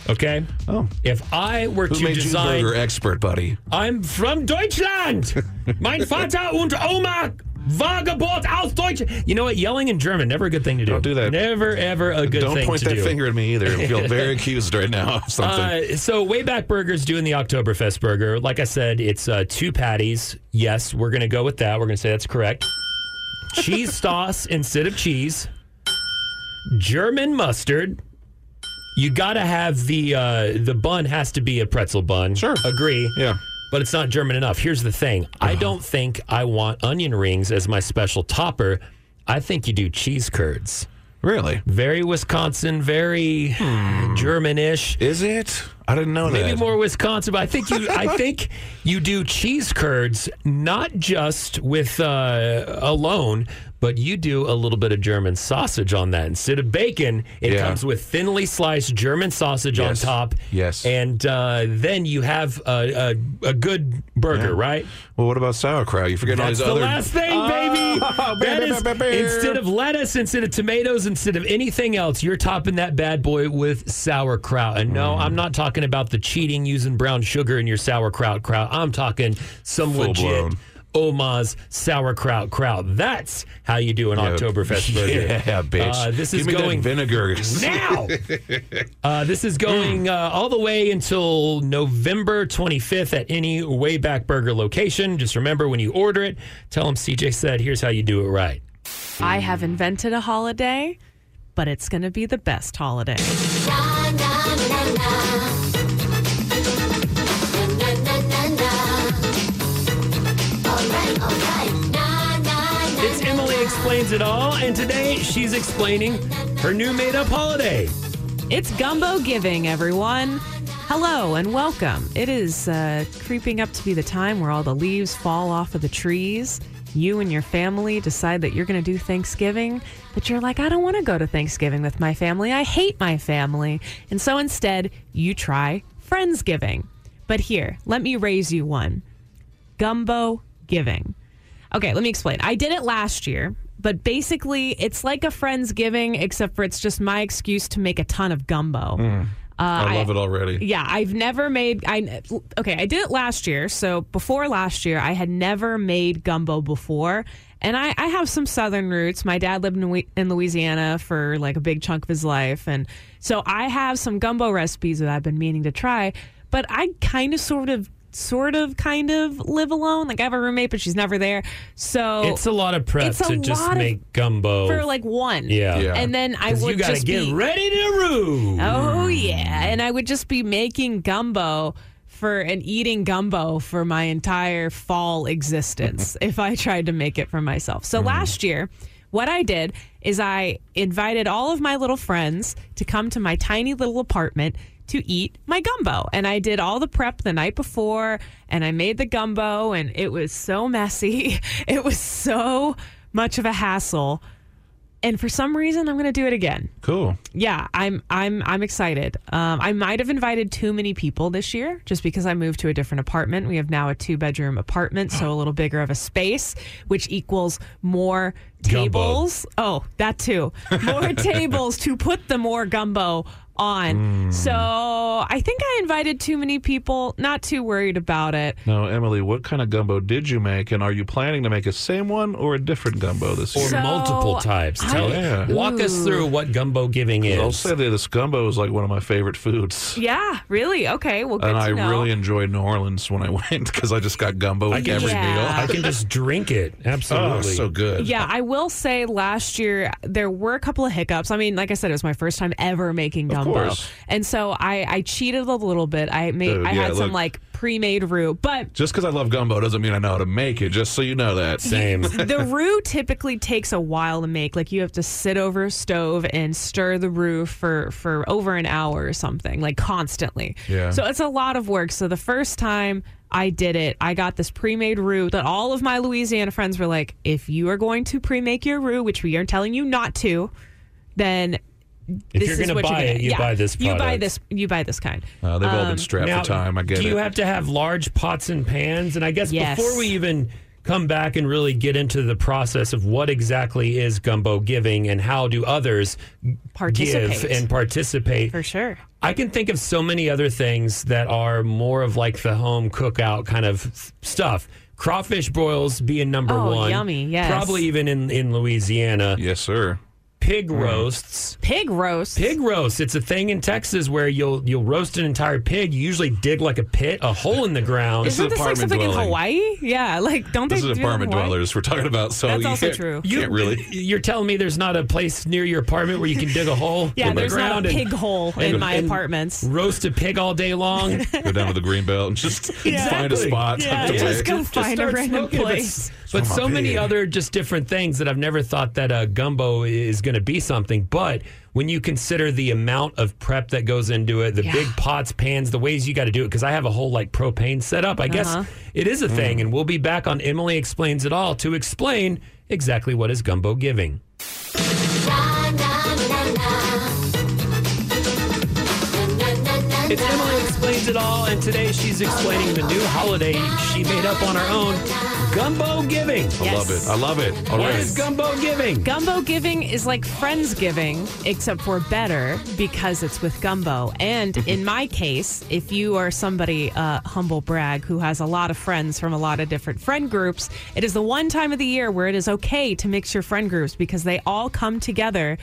Speaker 1: Okay.
Speaker 2: Oh.
Speaker 1: If I were
Speaker 2: Who
Speaker 1: to
Speaker 2: made
Speaker 1: design,
Speaker 2: you burger expert, buddy?
Speaker 1: I'm from Deutschland. mein Vater und Oma war Geburt aus Deutschland. You know what? Yelling in German never a good thing to do.
Speaker 2: Don't do that.
Speaker 1: Never ever a good thing to
Speaker 2: Don't
Speaker 1: thing
Speaker 2: point
Speaker 1: to
Speaker 2: that
Speaker 1: do.
Speaker 2: finger at me either. I feel very accused right now of something.
Speaker 1: Uh, so Wayback Burger's doing the Oktoberfest burger. Like I said, it's uh, two patties. Yes, we're going to go with that. We're going to say that's correct. cheese sauce instead of cheese. German mustard. You got to have the uh, the bun has to be a pretzel bun.
Speaker 2: Sure.
Speaker 1: agree.
Speaker 2: yeah.
Speaker 1: But it's not German enough. Here's the thing. I don't think I want onion rings as my special topper. I think you do cheese curds.
Speaker 2: Really?
Speaker 1: Very Wisconsin, very German-ish.
Speaker 2: Is it? I didn't know
Speaker 1: Maybe
Speaker 2: that.
Speaker 1: Maybe more Wisconsin, but I think you I think you do cheese curds not just with uh, alone, but you do a little bit of German sausage on that. Instead of bacon, it
Speaker 2: Yeah.
Speaker 1: comes with thinly sliced German sausage
Speaker 2: Yes.
Speaker 1: on top.
Speaker 2: Yes.
Speaker 1: and uh, then you have a, a, a good burger, right?
Speaker 2: Well, what about sauerkraut? You forget all
Speaker 1: That's
Speaker 2: these
Speaker 1: the
Speaker 2: other.
Speaker 1: last thing, baby.
Speaker 2: Oh,
Speaker 1: That
Speaker 2: bear,
Speaker 1: is-
Speaker 2: bear, bear, bear.
Speaker 1: instead of lettuce, instead of tomatoes, instead of anything else, you're topping that bad boy with sauerkraut. And no,
Speaker 2: Mm.
Speaker 1: I'm not talking about the cheating using brown sugar in your sauerkraut kraut. I'm talking some
Speaker 2: Full
Speaker 1: legit
Speaker 2: blown.
Speaker 1: Oma's sauerkraut kraut. That's how you do an
Speaker 2: Yeah.
Speaker 1: Oktoberfest burger.
Speaker 2: Yeah, bitch.
Speaker 1: Uh, this
Speaker 2: Give
Speaker 1: is
Speaker 2: me
Speaker 1: going
Speaker 2: that vinegar.
Speaker 1: now. Uh, this is going uh, all the way until November 25th at any Wayback Burger location. Just remember when you order it, tell them CJ said, here's how you do it right.
Speaker 3: I have invented a holiday, but it's going to be the best holiday.
Speaker 1: It's Explains It All, and today she's explaining her new made up holiday.
Speaker 3: It's Gumbo Giving, everyone. Hello and welcome. It is uh, creeping up to be the time where all the leaves fall off of the trees. You and your family decide that you're going to do Thanksgiving, but you're like, I don't want to go to Thanksgiving with my family. I hate my family. And so instead, you try Friendsgiving. But here, let me raise you one Gumbo Giving. Okay, let me explain. I did it last year, but basically, it's like a Friendsgiving, except for it's just my excuse to make a ton of gumbo.
Speaker 2: Mm. I love it already.
Speaker 3: Yeah, I've never made. I okay, I did it last year. So before last year, I had never made gumbo before, and I, I have some Southern roots. My dad lived in, in Louisiana for like a big chunk of his life, and so I have some gumbo recipes that I've been meaning to try. But I kind of, sort of, sort of, kind of live alone. Like I have a roommate, but she's never there. So
Speaker 1: It's a lot of prep
Speaker 3: It's
Speaker 1: to just make gumbo.
Speaker 3: for like one.
Speaker 1: yeah.
Speaker 2: Yeah.
Speaker 3: And then I would
Speaker 1: you got to
Speaker 3: just
Speaker 1: get
Speaker 3: be,
Speaker 1: ready to roux.
Speaker 3: Oh yeah, and I would just be making gumbo for and eating gumbo for my entire fall existence if I tried to make it for myself. So mm. last year, what I did is I invited all of my little friends to come to my tiny little apartment to eat my gumbo. And I did all the prep the night before and I made the gumbo and it was so messy. It was so much of a hassle. and for some reason, I'm going to do it again.
Speaker 2: Cool.
Speaker 3: Yeah, I'm I'm I'm excited. Um, I might have invited too many people this year just because I moved to a different apartment. We have now a two bedroom apartment, so a little bigger of a space, which equals more
Speaker 1: Gumbo.
Speaker 3: tables. Oh, that too. More tables to put the more gumbo on. Hmm. So I think I invited too many people. Not too worried about it.
Speaker 2: Now, Emily, what kind of gumbo did you make, and are you planning to make a same one or a different gumbo this
Speaker 1: Or
Speaker 2: year?
Speaker 3: So,
Speaker 1: multiple types. Tell oh,
Speaker 2: I-
Speaker 1: Walk us through what gumbo giving is.
Speaker 2: I'll say that this gumbo is like one of my favorite foods.
Speaker 3: Yeah, really? Okay, well, good
Speaker 2: And
Speaker 3: to
Speaker 2: I
Speaker 3: know.
Speaker 2: really enjoyed New Orleans when I went because I just got gumbo
Speaker 1: I
Speaker 2: with every
Speaker 3: Yeah.
Speaker 2: meal.
Speaker 1: I can just drink it.
Speaker 2: Oh,
Speaker 1: Absolutely.
Speaker 2: so good.
Speaker 3: Yeah, I will say last year there were a couple of hiccups. I mean, like I said, it was my first time ever making gumbo,
Speaker 2: course.
Speaker 3: and so I, I cheated a little bit. I made
Speaker 2: Dude,
Speaker 3: I
Speaker 2: yeah,
Speaker 3: had some
Speaker 2: look.
Speaker 3: like pre-made roux, but
Speaker 2: Just because I love gumbo doesn't mean I know how to make it. Just so you know that.
Speaker 1: Same.
Speaker 3: the roux typically takes a while to make. Like you have to sit over a stove and stir the roux for for over an hour or something, like constantly.
Speaker 2: Yeah.
Speaker 3: So it's a lot of work. So the first time I did it, I got this pre-made roux that all of my Louisiana friends were like, "If you are going to pre-make your roux, which we are telling you not to, then."
Speaker 1: If
Speaker 3: this
Speaker 1: you're gonna
Speaker 3: what
Speaker 1: buy
Speaker 3: you're
Speaker 1: it, you
Speaker 3: yeah,
Speaker 1: buy this
Speaker 3: You buy this. You buy this kind.
Speaker 2: Uh, they've all
Speaker 3: Um,
Speaker 2: been strapped
Speaker 1: Now,
Speaker 2: for time. I get
Speaker 1: do
Speaker 2: it.
Speaker 1: you have to have large pots and pans? And I guess
Speaker 3: Yes.
Speaker 1: before we even come back and really get into the process of what exactly is gumbo giving and how do others
Speaker 3: Participate.
Speaker 1: give and participate,
Speaker 3: For sure.
Speaker 1: I can think of so many other things that are more of like the home cookout kind of stuff. Crawfish broils being number
Speaker 3: Oh,
Speaker 1: one.
Speaker 3: yummy, yes.
Speaker 1: Probably even in, in Louisiana.
Speaker 2: yes, sir.
Speaker 1: Pig roasts.
Speaker 3: Pig roast.
Speaker 1: Pig roast. It's a thing in Texas where you'll you'll roast an entire pig. You usually dig like a pit, a hole in the ground.
Speaker 2: This is
Speaker 3: Isn't this like
Speaker 2: apartment
Speaker 3: something in
Speaker 2: dwelling.
Speaker 3: Hawaii? Yeah, like don't
Speaker 2: This
Speaker 3: they
Speaker 2: is
Speaker 3: do that in
Speaker 2: apartment
Speaker 3: Hawaii?
Speaker 2: dwellers we're talking about. So
Speaker 3: That's
Speaker 2: you
Speaker 3: also
Speaker 2: can't,
Speaker 3: true.
Speaker 2: You can't really.
Speaker 1: You're telling me there's not a place near your apartment where you can dig a hole
Speaker 3: Yeah,
Speaker 1: in the
Speaker 3: there's not
Speaker 1: ground
Speaker 3: a
Speaker 1: and-
Speaker 3: pig hole in
Speaker 1: and-
Speaker 3: my
Speaker 1: and
Speaker 3: apartments.
Speaker 1: Roast a pig all day long.
Speaker 2: Go down to the green belt and just find a
Speaker 1: Exactly.
Speaker 2: spot.
Speaker 3: Yeah,
Speaker 2: tucked
Speaker 3: just go find a
Speaker 1: start
Speaker 3: random
Speaker 1: smoking it. But-
Speaker 3: place.
Speaker 1: But, so
Speaker 2: my
Speaker 1: many other just different things that I've never thought that a gumbo is going to be something. But when you consider the amount of prep that goes into it, the
Speaker 3: Yeah.
Speaker 1: big pots, pans, the ways you got to do it, because I have a whole like propane setup, I guess
Speaker 3: Uh-huh.
Speaker 1: it is a
Speaker 2: Mm.
Speaker 1: thing. And we'll be back on Emily Explains It All to explain exactly what is gumbo giving. It's Emily Explains It All, and today she's explaining the new holiday she made up on her own gumbo giving.
Speaker 2: I love it. I love it.
Speaker 1: What
Speaker 2: Already.
Speaker 1: is gumbo giving?
Speaker 3: Gumbo giving is like friends giving, except for better because it's with gumbo. And in my case, if you are somebody, uh, humble brag, who has a lot of friends from a lot of different friend groups, it is the one time of the year where it is okay to mix your friend groups because they all come together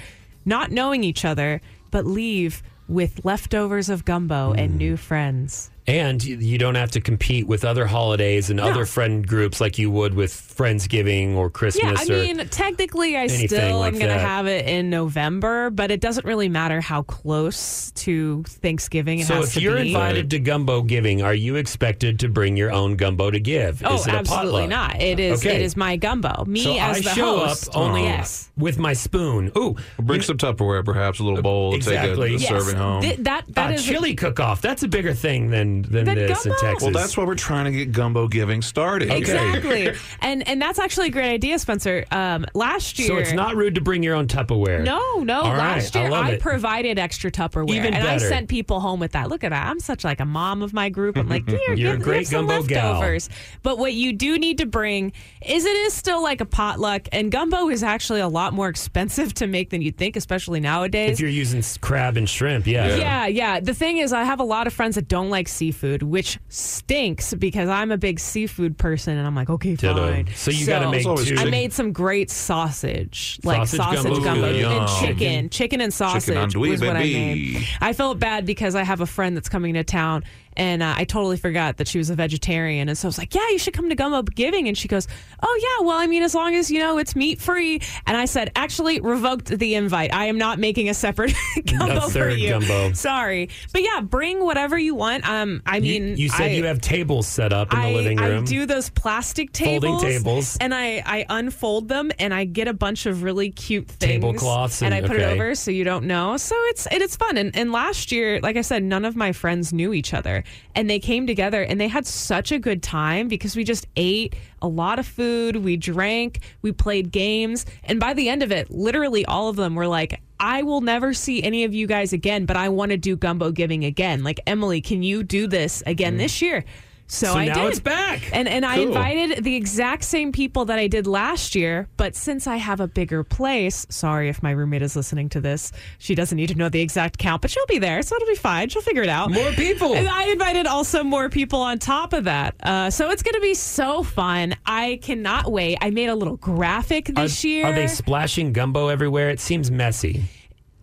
Speaker 3: not knowing each other, but leave with leftovers of gumbo and new friends.
Speaker 1: And you- you don't have to compete with other holidays and other friend groups like you would with Friendsgiving or Christmas.
Speaker 3: Yeah,
Speaker 1: Christmas.
Speaker 3: I
Speaker 1: or,
Speaker 3: mean, technically, I still
Speaker 1: like
Speaker 3: am going to have it in November, but it doesn't really matter how close to Thanksgiving it
Speaker 1: so
Speaker 3: has
Speaker 1: if you're invited to gumbo giving, are you expected to bring your own gumbo to give?
Speaker 3: Oh,
Speaker 1: is it
Speaker 3: absolutely
Speaker 1: potluck?
Speaker 3: not. It is.
Speaker 1: Okay.
Speaker 3: It is my gumbo. Me
Speaker 1: So
Speaker 3: as
Speaker 1: I
Speaker 3: the
Speaker 1: show
Speaker 3: host.
Speaker 1: up only
Speaker 3: Yes.
Speaker 1: with my spoon. Ooh,
Speaker 2: Bring some Tupperware, perhaps a little bowl.
Speaker 1: Exactly.
Speaker 2: Take a,
Speaker 1: Yes.
Speaker 2: serving home.
Speaker 3: Th- that that
Speaker 1: a
Speaker 3: is
Speaker 1: chili cook-off. That's a bigger thing than than
Speaker 3: Than
Speaker 1: this in? Texas.
Speaker 2: well, that's why we're trying to get gumbo giving started.
Speaker 3: exactly, and and that's actually a great idea, Spencer. Um, last year,
Speaker 1: So it's not rude to bring your own Tupperware.
Speaker 3: No, no.
Speaker 1: All
Speaker 3: last
Speaker 1: right, I
Speaker 3: year
Speaker 1: love
Speaker 3: I,
Speaker 1: it.
Speaker 3: provided extra Tupperware,
Speaker 1: Even
Speaker 3: and I sent people home with that. Look at that! I'm such like a mom of my group. I'm like, here,
Speaker 1: You're a
Speaker 3: give,
Speaker 1: great
Speaker 3: have some
Speaker 1: gumbo gal.
Speaker 3: leftovers. But what you do need to bring is it is still like a potluck, and gumbo is actually a lot more expensive to make than you'd think, especially nowadays.
Speaker 1: If you're using crab and shrimp, yeah.
Speaker 3: Yeah, yeah. The thing is, I have a lot of friends that don't like seafood, which stinks because I'm a big seafood person, and I'm like, okay,
Speaker 1: Ditto.
Speaker 3: fine.
Speaker 1: So you gotta make two.
Speaker 3: I made some great sausage, like
Speaker 1: Sausage
Speaker 3: sausage
Speaker 1: gumbo?
Speaker 3: gumbo,
Speaker 1: Ooh,
Speaker 3: and chicken, chicken and sausage
Speaker 2: andouille,
Speaker 3: was what I
Speaker 2: baby.
Speaker 3: made. I felt bad because I have a friend that's coming to town, and uh, I totally forgot that she was a vegetarian, and so I was like, "Yeah, you should come to Gumbo Giving," and she goes, "Oh yeah, well, I mean, as long as you know it's meat free." And I said, "Actually, revoked the invite. I am not making a separate gumbo
Speaker 1: A
Speaker 3: for you.
Speaker 1: gumbo.
Speaker 3: Sorry, but yeah, bring whatever you want. Um, I mean,
Speaker 1: you, said
Speaker 3: I-
Speaker 1: you have tables set up in the living room.
Speaker 3: I do those plastic
Speaker 1: Folding
Speaker 3: tables,
Speaker 1: tables.
Speaker 3: and I, I unfold them, and I get a bunch of really cute things,
Speaker 1: Tablecloths
Speaker 3: and,
Speaker 1: and-
Speaker 3: I put
Speaker 1: okay.
Speaker 3: it over so you don't know. So it's it is fun. And, and last year, like I said, none of my friends knew each other, and they came together and they had such a good time because we just ate a lot of food, we drank, we played games, and by the end of it, literally all of them were like, I will never see any of you guys again, but I want to do gumbo giving again. Like, Emily, can you do this again mm. this year? So,
Speaker 1: So
Speaker 3: I
Speaker 1: now
Speaker 3: did.
Speaker 1: it's back.
Speaker 3: And and I invited the exact same people that I did last year, but since I have a bigger place, sorry if my roommate is listening to this. She doesn't need to know the exact count, but she'll be there, so it'll be fine. She'll figure it out.
Speaker 1: More people.
Speaker 3: And I invited also more people on top of that. Uh, so it's going to be so fun. I cannot wait. I made a little graphic
Speaker 1: Are,
Speaker 3: this year.
Speaker 1: are they splashing gumbo everywhere? It seems messy.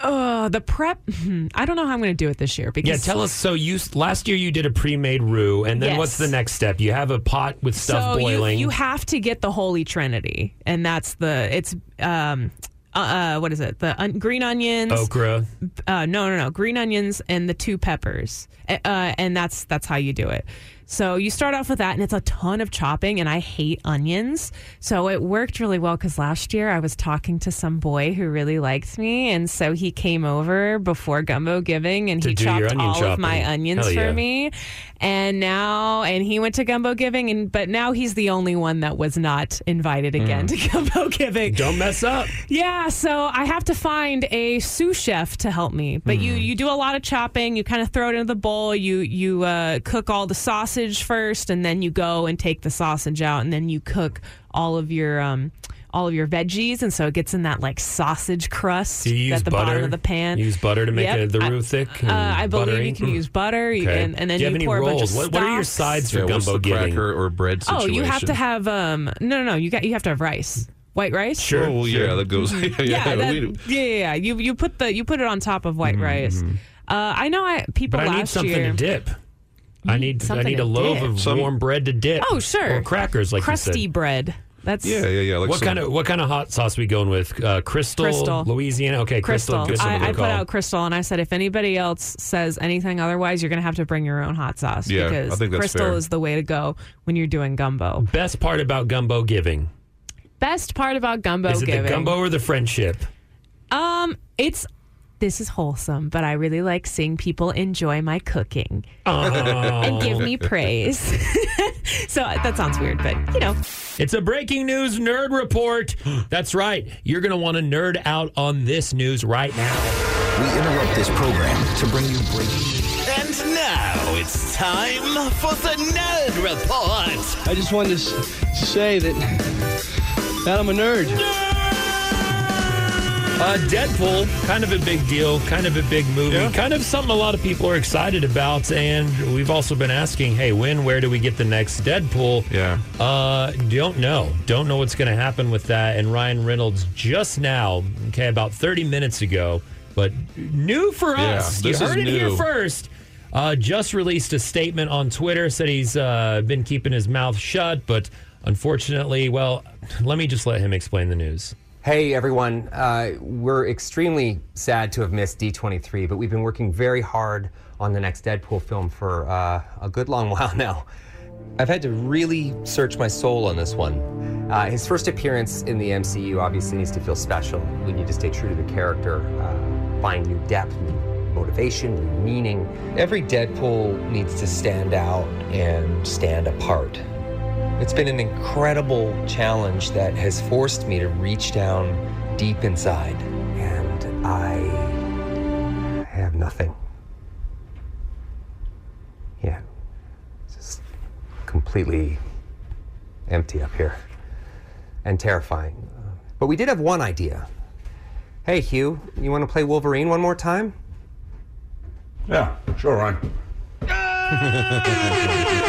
Speaker 3: Oh, the prep. hmm, I don't know how I'm going to do it this year because
Speaker 1: Yeah, tell us. So you last year you did a pre-made roux, and then
Speaker 3: Yes.
Speaker 1: what's the next step? You have a pot with stuff
Speaker 3: so
Speaker 1: boiling.
Speaker 3: You, you have to get the Holy Trinity, and that's the it's um uh, uh what is it? The un- green onions,
Speaker 1: okra.
Speaker 3: uh, no, no, no, green onions and the two peppers, uh, and that's that's how you do it. So you start off with that, and it's a ton of chopping, and I hate onions, so it worked really well because last year I was talking to some boy who really liked me, and so he came over before gumbo giving, and
Speaker 1: To
Speaker 3: he chopped all of my onions
Speaker 1: Hell
Speaker 3: for
Speaker 1: yeah.
Speaker 3: me, and now and he went to gumbo giving, and but now he's the only one that was not invited again to gumbo giving.
Speaker 1: Don't mess up.
Speaker 3: Yeah, so I have to find a sous chef to help me. But
Speaker 1: Hmm.
Speaker 3: you you do a lot of chopping. You kind of throw it into the bowl. You you uh, cook all the sausage first, and then you go and take the sausage out, and then you cook all of your um all of your veggies, and so it gets in that like sausage crust
Speaker 1: Do you use
Speaker 3: at the
Speaker 1: butter?
Speaker 3: bottom of the pan.
Speaker 1: You use butter to make
Speaker 3: Yep.
Speaker 1: it, the
Speaker 3: I-
Speaker 1: roux thick.
Speaker 3: Uh,
Speaker 1: and
Speaker 3: I believe
Speaker 1: buttery?
Speaker 3: you can
Speaker 1: Mm.
Speaker 3: use butter, you-
Speaker 1: Okay.
Speaker 3: and, and then
Speaker 1: Do you
Speaker 3: you,
Speaker 1: have any
Speaker 3: pour a bunch
Speaker 1: rolls?
Speaker 3: of
Speaker 1: What, what are your
Speaker 3: stocks.
Speaker 1: sides for
Speaker 2: Yeah, what's
Speaker 1: gumbo
Speaker 2: the
Speaker 1: giving?
Speaker 2: cracker or bread
Speaker 3: Oh,
Speaker 2: situation?
Speaker 3: you have to have um no no no you got you have to have rice white rice
Speaker 1: Sure.
Speaker 2: Oh, well, yeah, that goes. yeah,
Speaker 3: yeah, that-
Speaker 2: we-
Speaker 3: yeah, yeah, yeah. You you put the you put it on top of white rice. Uh, I know I people
Speaker 1: But I need
Speaker 3: last
Speaker 1: something
Speaker 3: year.
Speaker 1: to dip. I need I need a loaf
Speaker 3: dip.
Speaker 1: of
Speaker 2: Some-
Speaker 1: warm bread to dip.
Speaker 3: Oh sure,
Speaker 1: Or crackers, like
Speaker 3: crusty
Speaker 1: you said.
Speaker 3: bread. That's
Speaker 2: yeah, yeah, yeah. Like
Speaker 1: What
Speaker 2: some-
Speaker 1: kind of what kind of hot sauce we going with? Uh, Crystal,
Speaker 3: Crystal.
Speaker 1: Louisiana. Okay, Crystal.
Speaker 3: Crystal.
Speaker 1: Good
Speaker 3: I,
Speaker 1: something
Speaker 3: I put
Speaker 1: call.
Speaker 3: out Crystal, and I said if anybody else says anything otherwise, you're gonna have to bring your own hot sauce
Speaker 2: Yeah, I
Speaker 3: because
Speaker 2: think that's
Speaker 3: Crystal
Speaker 2: fair.
Speaker 3: is the way to go when you're doing gumbo.
Speaker 1: Best part about gumbo giving
Speaker 3: Best part about gumbo
Speaker 1: is it
Speaker 3: giving.
Speaker 1: the gumbo or the friendship?
Speaker 3: Um, it's this is wholesome, but I really like seeing people enjoy my cooking and oh. give me praise. so that sounds weird, but you know.
Speaker 1: It's a breaking news nerd report. That's right. You're going to want to nerd out on this news right now.
Speaker 7: We interrupt this program to bring you breaking
Speaker 4: And now it's time for the Nerd Report.
Speaker 9: I just wanted to say that, that I'm a nerd.
Speaker 1: Uh, Deadpool, kind of a big deal, kind of a big movie, kind of something a lot of people are excited about. And we've also been asking, hey, when, where do we get the next Deadpool?
Speaker 2: Yeah.
Speaker 1: Uh, don't know. Don't know what's going to happen with that. And Ryan Reynolds just now, okay, about 30 minutes ago, but new for
Speaker 2: Yeah,
Speaker 1: us. You
Speaker 2: is
Speaker 1: heard it here
Speaker 2: new.
Speaker 1: first. Uh, just released a statement on Twitter, said he's uh, been keeping his mouth shut, but unfortunately, well, let me just let him explain the news.
Speaker 10: Hey everyone, uh, we're extremely sad to have missed D23, but we've been working very hard on the next Deadpool film for uh, a good long while now. I've had to really search my soul on this one. Uh, his first appearance in the MCU obviously needs to feel special. We need to stay true to the character, uh, find new depth, new motivation, new meaning. Every Deadpool needs to stand out and stand apart. It's been an incredible challenge that has forced me to reach down deep inside, and I have nothing. Yeah, It's just completely empty up here and terrifying. But we did have one idea. Hey, Hugh, you want to play Wolverine one more time?
Speaker 11: Yeah, sure, Ryan.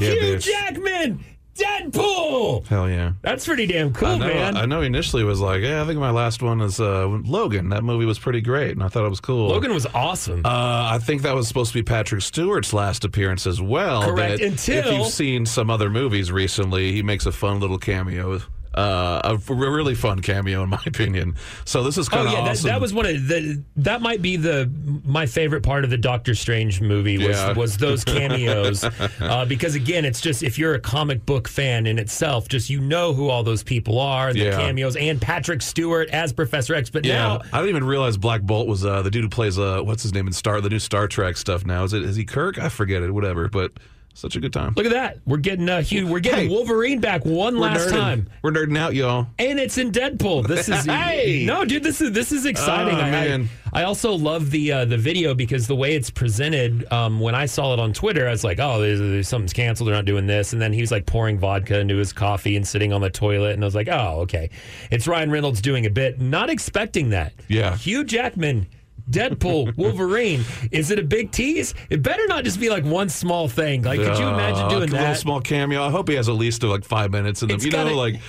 Speaker 2: Yeah,
Speaker 1: Hugh
Speaker 2: bitch.
Speaker 1: Jackman! Deadpool!
Speaker 2: Hell yeah.
Speaker 1: That's pretty damn cool,
Speaker 2: I know,
Speaker 1: man.
Speaker 2: I know initially was like, yeah, I think my last one is uh, Logan. That movie was pretty great, and I thought it was cool.
Speaker 1: Logan was awesome.
Speaker 2: Uh, I think that was supposed to be Patrick Stewart's last appearance as well.
Speaker 1: Correct,
Speaker 2: but
Speaker 1: until-
Speaker 2: if you've seen some other movies recently, he makes a fun little cameo Uh, a really fun cameo, in my opinion. So this is
Speaker 1: Oh
Speaker 2: kind of
Speaker 1: yeah, that,
Speaker 2: awesome.
Speaker 1: that was one of the. That might be the my favorite part of the Doctor Strange movie was
Speaker 2: Yeah.
Speaker 1: was those cameos, uh, because again, it's just if you're a comic book fan in itself, just you know who all those people are, and the
Speaker 2: Yeah.
Speaker 1: cameos, and Patrick Stewart as Professor X. But
Speaker 2: Yeah,
Speaker 1: now
Speaker 2: I didn't even realize Black Bolt was uh, the dude who plays uh, what's his name in Star the new Star Trek stuff. Now is it is he Kirk? I forget it. Whatever, but such a good time.
Speaker 1: look at that, we're getting uh, Hugh, we're getting
Speaker 2: Hey.
Speaker 1: Wolverine back one last
Speaker 2: nerding.
Speaker 1: time.
Speaker 2: We're nerding out, y'all.
Speaker 1: And it's in Deadpool. This is
Speaker 2: Hey!
Speaker 1: no, dude. This is this is exciting.
Speaker 2: Oh,
Speaker 1: I, I-
Speaker 2: man.
Speaker 1: I also love the uh, the video because the way it's presented. Um, when I saw it on Twitter, I was like, "Oh, there's, there's, something's canceled. They're not doing this." And then he was like pouring vodka into his coffee and sitting on the toilet, and I was like, "Oh, okay." It's Ryan Reynolds doing a bit. Not expecting that.
Speaker 2: Yeah.
Speaker 1: Hugh Jackman. Deadpool, Wolverine. Is it a big tease? It better not just be like one small thing. Like, could you imagine doing
Speaker 2: a little
Speaker 1: that?
Speaker 2: small cameo? I hope he has at least like five minutes in.
Speaker 1: It's
Speaker 2: You know,
Speaker 1: gotta-
Speaker 2: like.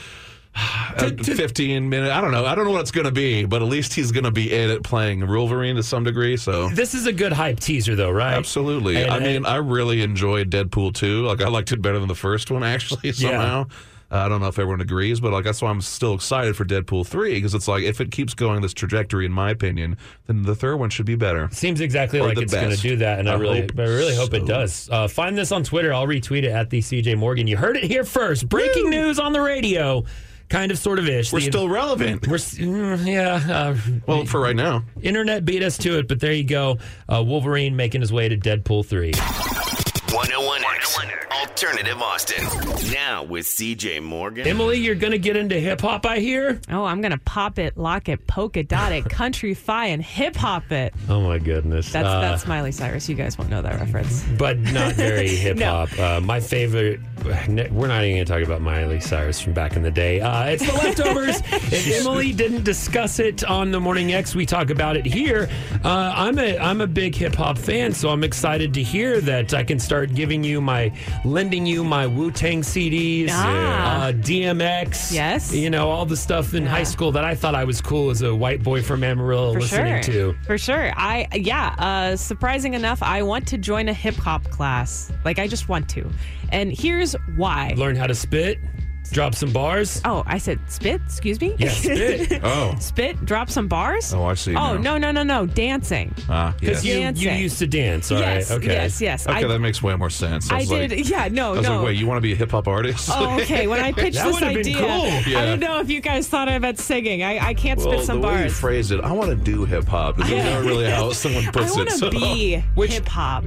Speaker 2: uh,
Speaker 1: to-
Speaker 2: 15 minutes. I don't know. I don't know what it's going to be, but at least he's going to be in it playing Wolverine to some degree. So
Speaker 1: This is a good hype teaser, though, right?
Speaker 2: Absolutely.
Speaker 1: And-
Speaker 2: I mean, I really enjoyed Deadpool 2. Like, I liked it better than the first one, actually, somehow. Uh, I don't know if everyone agrees, but like that's why I'm still excited for Deadpool 3 because it's like if it keeps going this trajectory, in my opinion, then the third one should be better.
Speaker 1: Seems exactly
Speaker 2: Or
Speaker 1: like it's going to do that, and I,
Speaker 2: I
Speaker 1: really,
Speaker 2: hope
Speaker 1: I really hope it does. Uh, find this on Twitter. I'll retweet it at the CJ Morgan. You heard it here first. Breaking news on the radio, kind of, sort of ish.
Speaker 2: We're
Speaker 1: The-
Speaker 2: still relevant.
Speaker 1: We're mm, yeah. Uh,
Speaker 2: Well, for right now.
Speaker 1: internet beat us to it, but there you go. Uh, Wolverine making his way to Deadpool three.
Speaker 7: 101X Alternative Austin. Now with CJ Morgan.
Speaker 1: Emily, you're going to get into hip hop, I hear.
Speaker 3: Oh, I'm gonna pop it, lock it, polka dot it, country fi, and hip hop it.
Speaker 1: Oh my goodness.
Speaker 3: That's
Speaker 1: Uh,
Speaker 3: that's Miley Cyrus. You guys won't know that reference.
Speaker 1: but not very hip hop. uh, my favorite. We're not even going to talk about Miley Cyrus from back in the day. Uh, it's the leftovers. if Emily didn't discuss it on the Morning X, we talk about it here. Uh, I'm a I'm a big hip hop fan, so I'm excited to hear that I can start giving you my lending you my Wu Tang CDs,
Speaker 3: Ah.
Speaker 1: uh, DMX.
Speaker 3: Yes.
Speaker 1: you know all the stuff in high school that I thought I was cool as a white boy from Amarillo
Speaker 3: For
Speaker 1: listening
Speaker 3: sure.
Speaker 1: to.
Speaker 3: For sure. I yeah. Uh, surprising enough, I want to join a hip hop class. Like I just want to, and here's why.
Speaker 1: Learn how to spit, drop some bars.
Speaker 3: Oh, I said spit. Excuse me.
Speaker 1: Yeah, spit.
Speaker 2: Oh.
Speaker 3: spit. Drop some bars.
Speaker 2: Oh, I see.
Speaker 3: Oh
Speaker 2: now.
Speaker 3: no no no no! Dancing.
Speaker 2: Ah,
Speaker 1: Because
Speaker 2: yes.
Speaker 1: you, you used to dance, all right?
Speaker 3: yes.
Speaker 1: Okay.
Speaker 3: Yes. Yes.
Speaker 2: Okay,
Speaker 3: I,
Speaker 2: that makes way more sense.
Speaker 3: I
Speaker 2: was
Speaker 3: did.
Speaker 2: Like,
Speaker 3: yeah. No.
Speaker 2: I was
Speaker 3: no.
Speaker 2: like, wait, you want to be a hip hop artist?
Speaker 3: Oh, okay. When I pitched
Speaker 1: That
Speaker 3: this
Speaker 1: would've been
Speaker 3: idea,
Speaker 1: cool.
Speaker 3: I
Speaker 2: Yeah.
Speaker 3: didn't know if you guys thought I meant singing. I, I can't
Speaker 2: well,
Speaker 3: spit some
Speaker 2: the way you phrased it, I want to do hip hop. That's
Speaker 3: Yeah.
Speaker 2: not really how someone puts
Speaker 3: I
Speaker 2: puts
Speaker 3: want
Speaker 2: it.
Speaker 3: to
Speaker 2: so-
Speaker 3: be hip hop.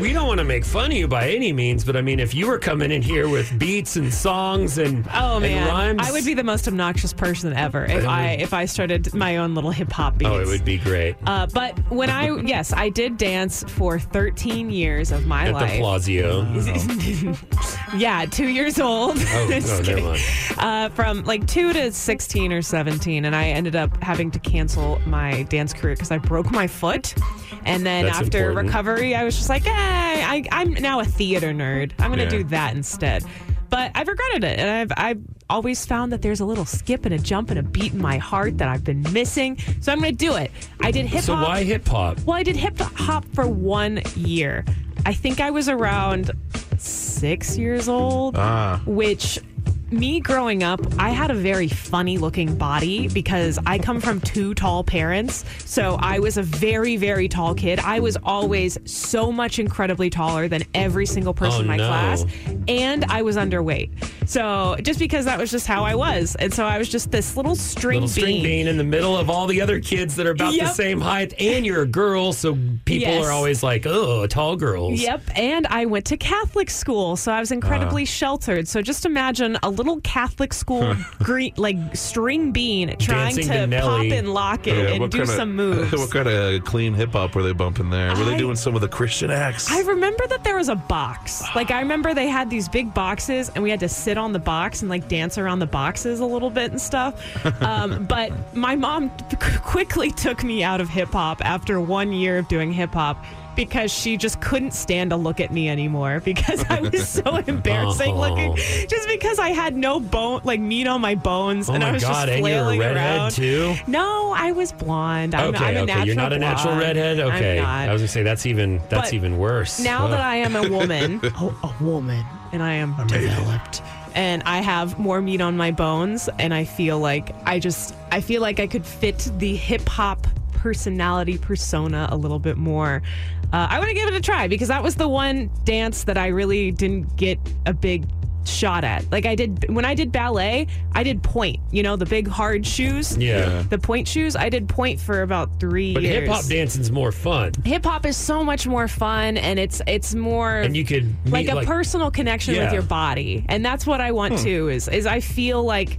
Speaker 1: we don't want to make fun of you by any means, but I mean, if you were coming in here with beats and songs and,
Speaker 3: Oh
Speaker 1: and
Speaker 3: man,
Speaker 1: rhymes,
Speaker 3: I would be the most obnoxious person ever if I if I started my own little hip hop beats.
Speaker 1: Oh, it would be great.
Speaker 3: Uh, but when I yes, I did dance for 13 years of my
Speaker 1: At the
Speaker 3: life.
Speaker 1: Plazio.
Speaker 3: yeah, two years old.
Speaker 1: Oh, no, never mind.
Speaker 3: Uh, from like two to 16 or 17, and I ended up having to cancel my dance career because I broke my foot. And then
Speaker 1: That's
Speaker 3: after
Speaker 1: important.
Speaker 3: recovery, I was just like, eh, I, I'm now a theater nerd. I'm going to
Speaker 2: Yeah.
Speaker 3: do that instead. But I've regretted it, and I've I've always found that there's a little skip and a jump and a beat in my heart that I've been missing. So I'm going to do it. I did hip
Speaker 1: So
Speaker 3: hop.
Speaker 1: why hip hop?
Speaker 3: Well, I did hip hop for one year. I think I was around six years old,
Speaker 2: Ah.
Speaker 3: which me growing up, I had a very funny looking body because I come from two tall parents. So I was a very, very tall kid. I was always so much incredibly taller than every single oh, person
Speaker 1: Oh,
Speaker 3: in my
Speaker 1: no.
Speaker 3: class. And I was underweight. So just because that was just how I was. And so I was just this little string
Speaker 1: Little string
Speaker 3: bean.
Speaker 1: bean in the middle of all the other kids that are about the same height, and you're a girl, so people
Speaker 3: Yes.
Speaker 1: are always like, "Oh, tall girls."
Speaker 3: Yep, and I went to Catholic school, so I was incredibly ah. sheltered. So just imagine a little Catholic school green, like string bean trying
Speaker 1: Dancing
Speaker 3: to,
Speaker 1: to
Speaker 3: pop
Speaker 1: Nelly.
Speaker 3: and lock it
Speaker 2: Yeah,
Speaker 3: and
Speaker 2: what
Speaker 3: do
Speaker 2: kinda-
Speaker 3: some moves.
Speaker 2: What kind of clean hip hop were they bumping there? Were they
Speaker 3: I-
Speaker 2: doing some of the Christian acts?
Speaker 3: I remember that there was a box. Like I remember they had these big boxes, and we had to sit on the box and like dance around the boxes a little bit and stuff. Um, but my mom quickly took me out of hip hop after one year of doing hip hop. Because she just couldn't stand to look at me anymore because I was so embarrassing
Speaker 1: Oh.
Speaker 3: looking. Just because I had no bone, like meat on my bones,
Speaker 1: Oh
Speaker 3: and I was
Speaker 1: God,
Speaker 3: just
Speaker 1: and you're a
Speaker 3: flailing
Speaker 1: redhead
Speaker 3: around.
Speaker 1: too.
Speaker 3: No, I was blonde. I'm,
Speaker 1: okay,
Speaker 3: I'm a
Speaker 1: okay,
Speaker 3: natural
Speaker 1: you're not a natural redhead. Okay,
Speaker 3: I'm not.
Speaker 1: I was gonna say that's even that's
Speaker 3: But
Speaker 1: even worse.
Speaker 3: Now
Speaker 1: Ugh.
Speaker 3: that I am a woman, a, a woman, and I am developed. And I have more meat on my bones, and I feel like I just, I feel like I could fit the hip hop personality persona a little bit more. Uh, I want to give it a try because that was the one dance that I really didn't get a big shot at. Like I did when I did ballet, I did point. You know the big hard shoes.
Speaker 1: Yeah.
Speaker 3: The point shoes. I did point for about three
Speaker 1: But hip hop dancing's more fun.
Speaker 3: Hip hop is so much more fun, and it's it's more
Speaker 1: And you could
Speaker 3: like a
Speaker 1: like-
Speaker 3: personal connection
Speaker 1: Yeah.
Speaker 3: with your body, and that's what I want
Speaker 1: Hmm.
Speaker 3: too. Is is I feel like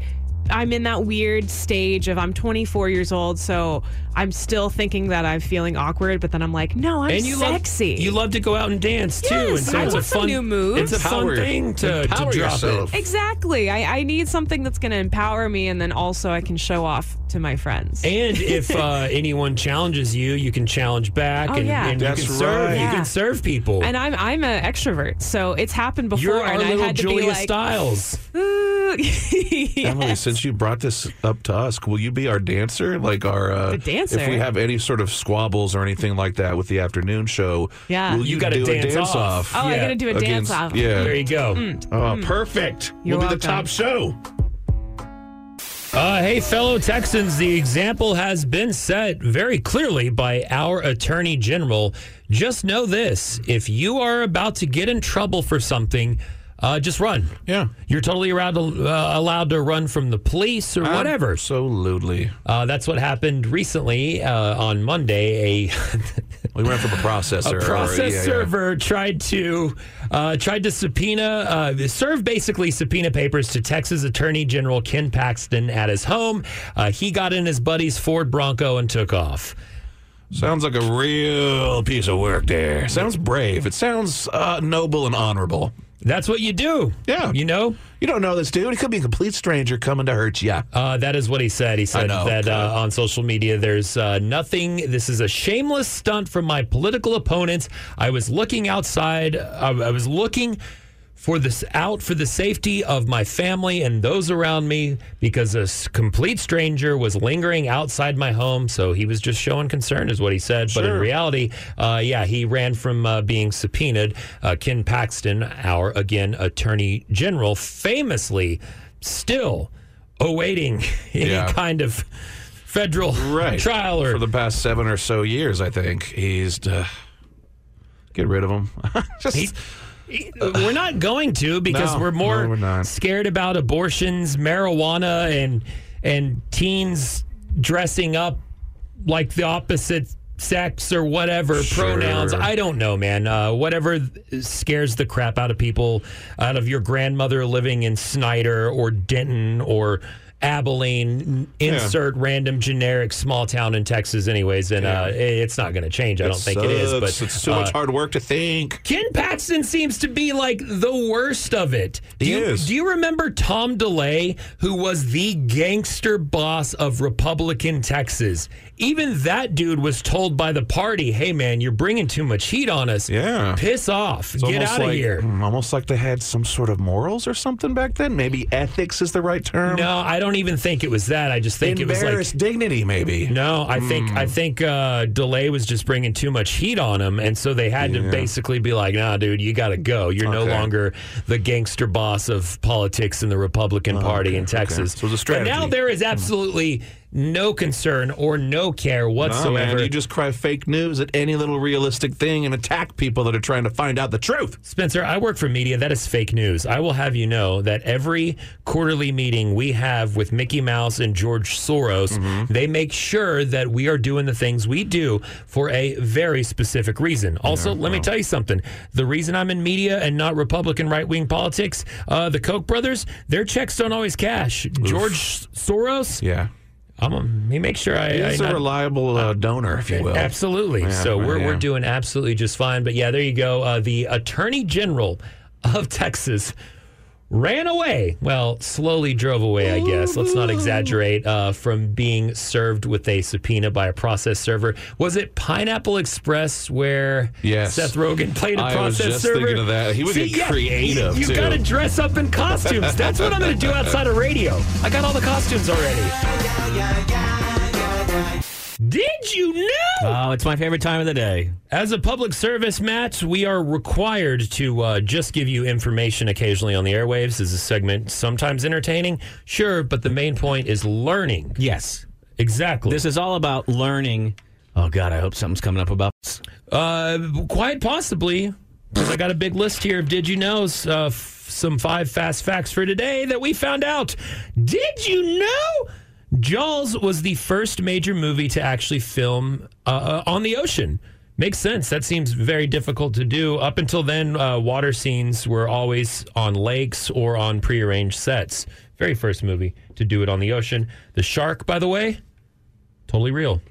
Speaker 3: I'm in that weird stage of I'm 24 years old, so I'm still thinking that I'm feeling awkward, but then I'm like, no, I'm
Speaker 1: and you
Speaker 3: sexy.
Speaker 1: love you love to go out and dance too, and so
Speaker 3: I
Speaker 1: it's
Speaker 3: want
Speaker 1: a fun
Speaker 3: new moves.
Speaker 1: It's a fun thing to, to
Speaker 2: empower
Speaker 1: drop
Speaker 2: yourself.
Speaker 1: it.
Speaker 3: Exactly. I, I need something that's going to empower me, and then also I can show off to my friends.
Speaker 1: And if uh, anyone challenges you, you can challenge back,
Speaker 3: Oh,
Speaker 1: and,
Speaker 3: yeah.
Speaker 1: and you
Speaker 2: That's
Speaker 1: can serve.
Speaker 2: right.
Speaker 1: You
Speaker 3: Yeah.
Speaker 1: can serve people.
Speaker 3: And I'm I'm an extrovert, so it's happened before,
Speaker 1: You're our
Speaker 3: and I
Speaker 1: little
Speaker 3: had to
Speaker 1: Julia
Speaker 3: be like,
Speaker 1: Stiles.
Speaker 3: "Ooh."
Speaker 2: Emily, since you brought this up to us, will you be our dancer? Like our uh,
Speaker 3: The dancer?
Speaker 2: If we have any sort of squabbles or anything like that with the afternoon show,
Speaker 3: Yeah.
Speaker 2: will
Speaker 1: You
Speaker 2: you,
Speaker 1: gotta
Speaker 2: do
Speaker 1: dance
Speaker 2: a dance
Speaker 1: off.
Speaker 2: off?
Speaker 3: Oh, I gotta do a dance
Speaker 2: Against-
Speaker 3: off.
Speaker 2: yeah.
Speaker 1: There you go.
Speaker 2: Oh, perfect.
Speaker 3: You're
Speaker 2: we'll be the top show.
Speaker 1: Uh, hey, fellow Texans, the example has been set very clearly by our Attorney General. Just know this if you are about to get in trouble for something, uh, just run.
Speaker 2: Yeah.
Speaker 1: You're totally allowed to, uh, allowed to run from the police or whatever.
Speaker 2: Absolutely.
Speaker 1: Uh, that's what happened recently uh, on Monday. A
Speaker 2: We went from a processor.
Speaker 1: a
Speaker 2: or-
Speaker 1: process
Speaker 2: yeah, yeah.
Speaker 1: server tried to uh, tried to subpoena uh, serve basically subpoena papers to Texas Attorney General Ken Paxton at his home. Uh, he got in his buddy's Ford Bronco and took off.
Speaker 2: Sounds like a real piece of work there. Sounds brave. It sounds uh, noble and honorable.
Speaker 1: That's what you do.
Speaker 2: Yeah.
Speaker 1: You know?
Speaker 2: You don't know this dude. He could be a complete stranger coming to hurt you.
Speaker 1: Uh, that is what he said. He said
Speaker 2: know.
Speaker 1: that uh, on social media, there's uh, nothing. This is a shameless stunt from my political opponents. I was looking outside. I, I was looking for this out for the safety of my family and those around me because a complete stranger was lingering outside my home. So he was just showing concern, is what he said. But in reality, uh, yeah, he ran from uh, being subpoenaed. Uh, Ken Paxton, our again attorney general, famously still awaiting any
Speaker 2: Yeah.
Speaker 1: kind of federal
Speaker 2: Right.
Speaker 1: trial or
Speaker 2: For the past seven or so years, I think. He's. Uh, get rid of him. Just.
Speaker 1: He- we're not going to because
Speaker 2: No,
Speaker 1: we're more
Speaker 2: no, we're
Speaker 1: scared about abortions, marijuana, and and teens dressing up like the opposite sex or whatever
Speaker 2: Sure.
Speaker 1: pronouns. I don't know, man. Uh, whatever scares the crap out of people, out of your grandmother living in Snyder or Denton or. Abilene, insert random generic small town in Texas, anyways, and uh, it's not going to change. I don't think it is, but
Speaker 2: it's too
Speaker 1: uh,
Speaker 2: much hard work to think.
Speaker 1: Ken Paxton seems to be like the worst of it. Do
Speaker 2: He
Speaker 1: you,
Speaker 2: is.
Speaker 1: Do you remember Tom DeLay, who was the gangster boss of Republican Texas? Even that dude was told by the party, "Hey, man, you're bringing too much heat on us.
Speaker 2: Yeah.
Speaker 1: piss off.
Speaker 2: It's
Speaker 1: Get out of
Speaker 2: like-
Speaker 1: here."
Speaker 2: mm, Almost like they had some sort of morals or something back then. Maybe ethics is the right term.
Speaker 1: No, I don't even think it was that. I just think it was like
Speaker 2: dignity, maybe.
Speaker 1: No, I think
Speaker 2: Hmm.
Speaker 1: I think uh, DeLay was just bringing too much heat on him, and so they had to basically be like, "Nah, dude, you got to go. You're no longer the gangster boss of politics in the Republican Party in
Speaker 2: okay, okay.
Speaker 1: Texas."
Speaker 2: So it was a
Speaker 1: But now there is absolutely no concern or no care whatsoever.
Speaker 2: man, you just cry fake news at any little realistic thing and attack people that are trying to find out the truth.
Speaker 1: Spencer, I work for media. That is fake news. I will have you know that every quarterly meeting we have with Mickey Mouse and George Soros,
Speaker 2: Mm-hmm.
Speaker 1: they make sure that we are doing the things we do for a very specific reason. Also, let me tell you something. The reason I'm in media and not Republican right wing politics, uh, the Koch brothers, their checks don't always cash. George Soros,
Speaker 2: Yeah.
Speaker 1: I'm he makes sure I. I
Speaker 2: He's a
Speaker 1: not-
Speaker 2: reliable uh, donor, if you will.
Speaker 1: Absolutely.
Speaker 2: Yeah,
Speaker 1: so we're,
Speaker 2: yeah.
Speaker 1: we're doing absolutely just fine. But yeah, there you go. Uh, the Attorney General of Texas ran away. Well, slowly drove away, I guess. Let's not exaggerate. Uh, from being served with a subpoena by a process server. Was it Pineapple Express where
Speaker 2: Yes.
Speaker 1: Seth Rogen played a
Speaker 2: I was
Speaker 1: process
Speaker 2: just
Speaker 1: server?
Speaker 2: thinking of that. He would get creative,
Speaker 1: You,
Speaker 2: too.
Speaker 1: got to dress up in costumes. That's what I'm going to do outside of radio. I got all the costumes already. Did you know?
Speaker 6: Oh, it's my favorite time of the day.
Speaker 1: As a public service, Matt, we are required to uh, just give you information occasionally on the airwaves. Is a segment sometimes entertaining? Sure, but the main point is learning.
Speaker 6: Yes.
Speaker 1: Exactly.
Speaker 6: This is all about learning. Oh, God, I hope something's coming up about this.
Speaker 1: Uh, quite possibly, because I got a big list here of did you knows. Uh, f- some five fast facts for today that we found out. Did you know? Jaws was the first major movie to actually film uh, on the ocean. Makes sense. That seems very difficult to do. Up until then, uh, water scenes were always on lakes or on prearranged sets. Very first movie to do it on the ocean. The shark, by the way, totally real.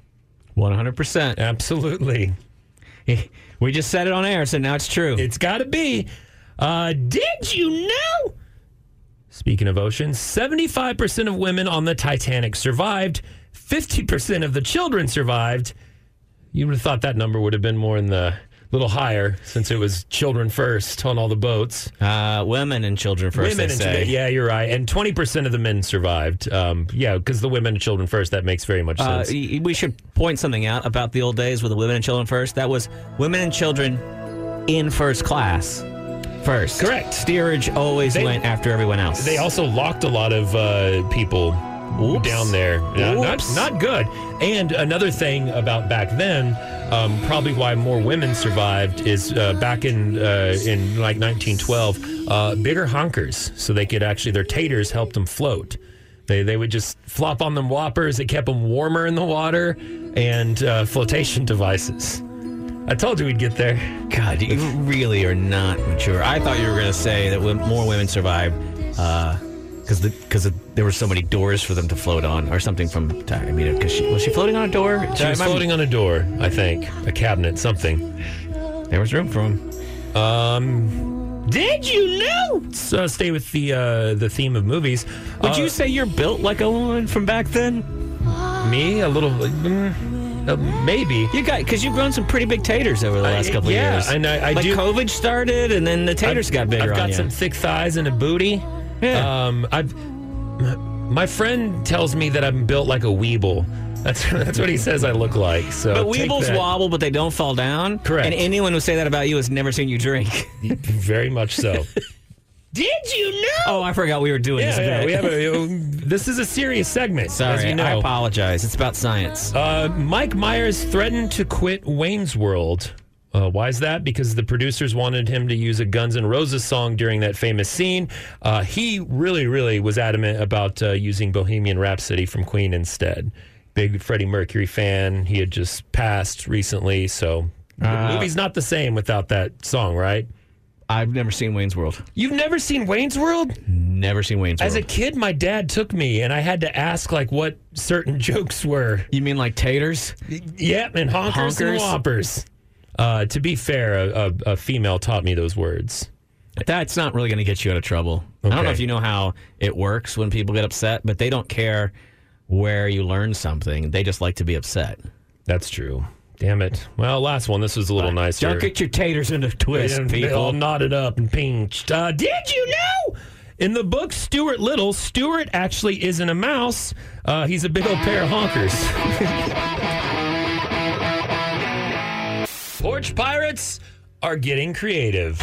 Speaker 6: 100%.
Speaker 1: Absolutely.
Speaker 6: We just said it on air, so now it's true.
Speaker 1: It's got to be. Uh, did you know? Speaking of oceans, 75% of women on the Titanic survived, 50% of the children survived. You would have thought that number would have been more in the little higher since it was children first on all the boats.
Speaker 6: Uh, women and children first,
Speaker 1: women
Speaker 6: they
Speaker 1: and children- yeah, you're right. And 20% of the men survived. Um, yeah, because the women and children first, that makes very much
Speaker 6: Uh,
Speaker 1: sense.
Speaker 6: y- we should point something out about the old days with the women and children first. That was women and children in first class first.
Speaker 1: Correct.
Speaker 6: Steerage always
Speaker 1: They-
Speaker 6: went after everyone else.
Speaker 1: They also locked a lot of uh, people
Speaker 6: Oops.
Speaker 1: down there. Not,
Speaker 6: Oops.
Speaker 1: not good. And another thing about back then, um, probably why more women survived is uh, back in uh, in like 1912, uh, bigger honkers, so they could actually their taters helped them float. They they would just flop on them whoppers. It kept them warmer in the water, and uh, flotation devices. I told you we'd get there.
Speaker 6: God, you really are not mature. I thought you were going to say that more women survived because the, cause the, there were so many doors for them to float on, or something from. I mean, because she was she floating on a door?
Speaker 1: She was floating on a door, I think, a cabinet, something.
Speaker 6: There was room for them.
Speaker 1: Um, did you know? So stay with the uh, the theme of movies.
Speaker 6: Would
Speaker 1: Uh,
Speaker 6: you say you're built like a woman from back then?
Speaker 1: me a little? mm, uh, maybe.
Speaker 6: You got because you've grown some pretty big taters over the
Speaker 1: I-
Speaker 6: last couple of
Speaker 1: yeah,
Speaker 6: years.
Speaker 1: and I- I
Speaker 6: like
Speaker 1: do-
Speaker 6: COVID started, and then the taters
Speaker 1: I've-
Speaker 6: got bigger
Speaker 1: I've got some thick thighs and a booty.
Speaker 6: Yeah.
Speaker 1: Um, I've. My friend tells me that I'm built like a weeble. That's that's what he says I look like. So
Speaker 6: but weebles wobble, but they don't fall down.
Speaker 1: Correct.
Speaker 6: And anyone who say that about you has never seen you drink.
Speaker 1: Very much so. Did you know?
Speaker 6: oh, I forgot we were doing this.
Speaker 1: yeah, yeah, we have a. This is a serious segment.
Speaker 6: Sorry,
Speaker 1: as you know.
Speaker 6: I apologize. It's about science.
Speaker 1: Uh, Mike Myers threatened to quit Wayne's World. Uh, why is that? Because the producers wanted him to use a Guns N' Roses song during that famous scene. Uh, he really, really was adamant about uh, using Bohemian Rhapsody from Queen instead. Big Freddie Mercury fan. He had just passed recently, so the
Speaker 6: Uh,
Speaker 1: movie's not the same without that song, right?
Speaker 6: I've never seen Wayne's World.
Speaker 1: You've never seen Wayne's World?
Speaker 6: Never seen Wayne's World.
Speaker 1: As a kid, my dad took me, and I had to ask like what certain jokes were.
Speaker 6: you mean like taters?
Speaker 1: Yeah, and honkers, and whoppers. Uh, to be fair, a, a, a female taught me those words.
Speaker 6: That's not really going to get you out of trouble. I don't know if you know how it works when people get upset, but they don't care where you learn something. They just like to be upset.
Speaker 1: That's true. Damn it. Well, last one. This was a little nicer.
Speaker 6: Don't get your taters in a twist,
Speaker 1: And they all
Speaker 6: people.
Speaker 1: knotted up and pinched. Uh, did you know? In the book Stuart Little, Stuart actually isn't a mouse. Uh, he's a big old pair of honkers. Porch pirates are getting creative.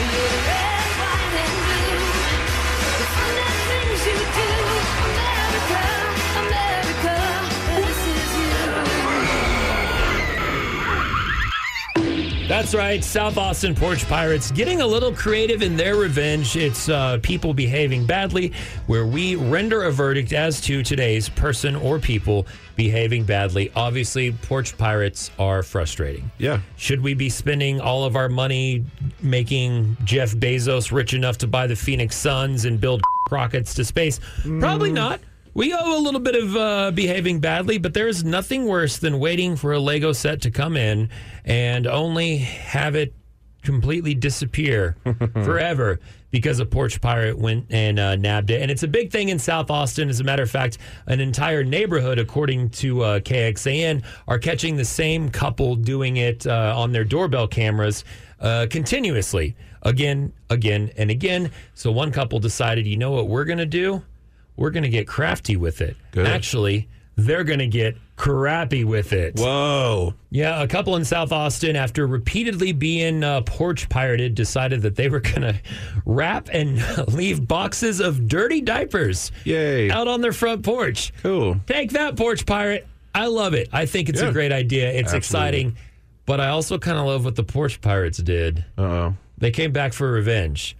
Speaker 1: That's right, South Austin Porch Pirates getting a little creative in their revenge. It's uh, people behaving badly, where we render a verdict as to today's person or people behaving badly. Obviously, Porch Pirates are frustrating.
Speaker 2: Yeah.
Speaker 1: Should we be spending all of our money making Jeff Bezos rich enough to buy the Phoenix Suns and build rockets to space? Probably not. We owe a little bit of uh, behaving badly, but there is nothing worse than waiting for a Lego set to come in and only have it completely disappear forever because a porch pirate went and uh, nabbed it. And it's a big thing in South Austin. As a matter of fact, an entire neighborhood, according to uh, KXAN, are catching the same couple doing it uh, on their doorbell cameras uh, continuously, again, again, and again. So one couple decided, you know what we're going to do? We're going to get crafty with it.
Speaker 2: Good.
Speaker 1: Actually, they're going to get crappy with it.
Speaker 2: Whoa.
Speaker 1: Yeah, a couple in South Austin, after repeatedly being uh, porch pirated, decided that they were going to wrap and leave boxes of dirty diapers
Speaker 2: Yay.
Speaker 1: out on their front porch.
Speaker 2: Cool.
Speaker 1: Take that, porch pirate. I love it. I think it's
Speaker 2: Yeah.
Speaker 1: a great idea. It's
Speaker 2: Absolutely.
Speaker 1: exciting, but I also kind of love what the porch pirates did.
Speaker 2: Uh oh.
Speaker 1: They came back for revenge.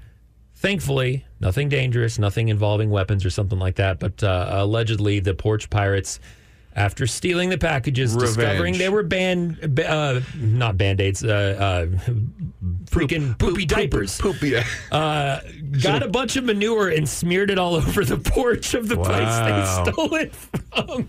Speaker 1: Thankfully, nothing dangerous, nothing involving weapons or something like that. But uh, allegedly, the porch pirates, after stealing the packages,
Speaker 2: Revenge.
Speaker 1: discovering they were band, uh, not band aids, uh, uh, freaking poopy diapers,
Speaker 2: Poopy.
Speaker 1: uh, got a bunch of manure and smeared it all over the porch of the
Speaker 2: Wow.
Speaker 1: place they stole it from.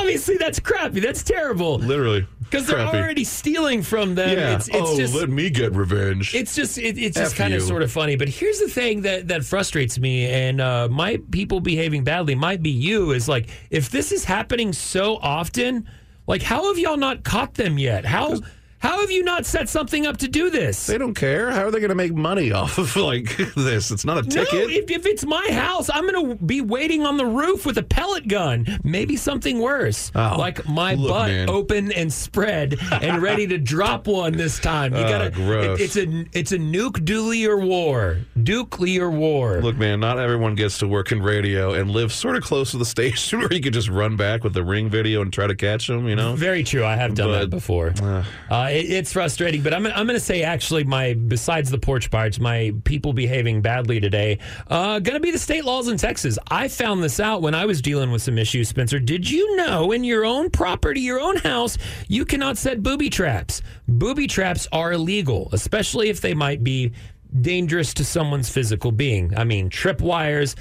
Speaker 1: Obviously, that's crappy. That's terrible.
Speaker 2: Literally.
Speaker 1: Because they're
Speaker 2: Crappy.
Speaker 1: already stealing from them.
Speaker 2: Yeah.
Speaker 1: It's, it's
Speaker 2: oh,
Speaker 1: just
Speaker 2: let me get revenge.
Speaker 1: it's just it, it's just
Speaker 2: F
Speaker 1: kind of sort of funny. But here's the thing that that frustrates me, and uh, my people behaving badly might be you. Is like if this is happening so often, like how have y'all not caught them yet? How how have you not set something up to do this?
Speaker 2: they don't care. How are they going to make money off of like this? It's not a
Speaker 1: No,
Speaker 2: ticket.
Speaker 1: if, if it's my house, I'm going to be waiting on the roof with a pellet gun. Maybe something worse,
Speaker 2: Oh,
Speaker 1: like my
Speaker 2: look,
Speaker 1: butt
Speaker 2: man.
Speaker 1: open and spread and ready to drop one this time. You
Speaker 2: Oh,
Speaker 1: gotta.
Speaker 2: gross.
Speaker 1: it- it's a it's a nuke nuclear war. Nuclear war.
Speaker 2: Look, man, not everyone gets to work in radio and live sort of close to the station where you could just run back with the ring video and try to catch them, you know?
Speaker 1: Very true. I have done
Speaker 2: But,
Speaker 1: that before. Uh, it, it's frustrating, but I'm, I'm going to say actually, my besides the porch pirates, my people behaving badly today, uh, going to be the state laws in Texas. I found this out when I was dealing with some issues. Spencer, did you know in your own property, your own house, you cannot set booby traps? Booby traps are illegal, especially if they might be dangerous to someone's physical being. I mean, tripwires.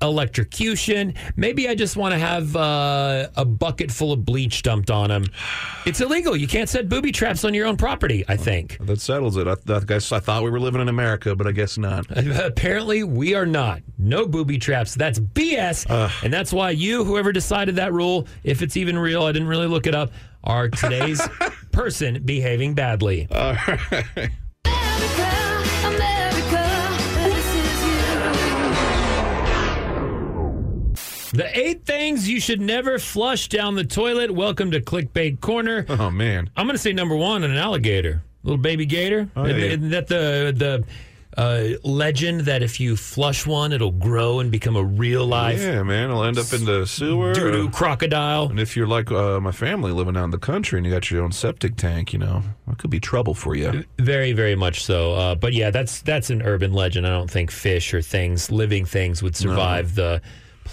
Speaker 1: Electrocution. Maybe I just want to have uh, a bucket full of bleach dumped on him. It's illegal. You can't set booby traps on your own property. I think.
Speaker 2: That settles it. I, I guess I thought we were living in America, but I guess not.
Speaker 1: Apparently, we are not. No booby traps. That's BS. and that's why you, whoever decided that rule, if it's even real, I didn't really look it up, are today's person behaving badly. The eight things you should never flush down the toilet. Welcome to Clickbait Corner.
Speaker 2: Oh, man.
Speaker 1: I'm going to say number one, an alligator, little baby gator.
Speaker 2: Oh, yeah.
Speaker 1: Isn't that the the uh, legend that if you flush one, it'll grow and become a real life
Speaker 2: Yeah, man. It'll end up in the sewer.
Speaker 1: doo doo crocodile?
Speaker 2: And if you're like uh, my family living out in the country and you got your own septic tank, you know, that could be trouble for you.
Speaker 1: Very, very much so. Uh, but yeah, that's that's an urban legend. I don't think fish or things, living things, would survive the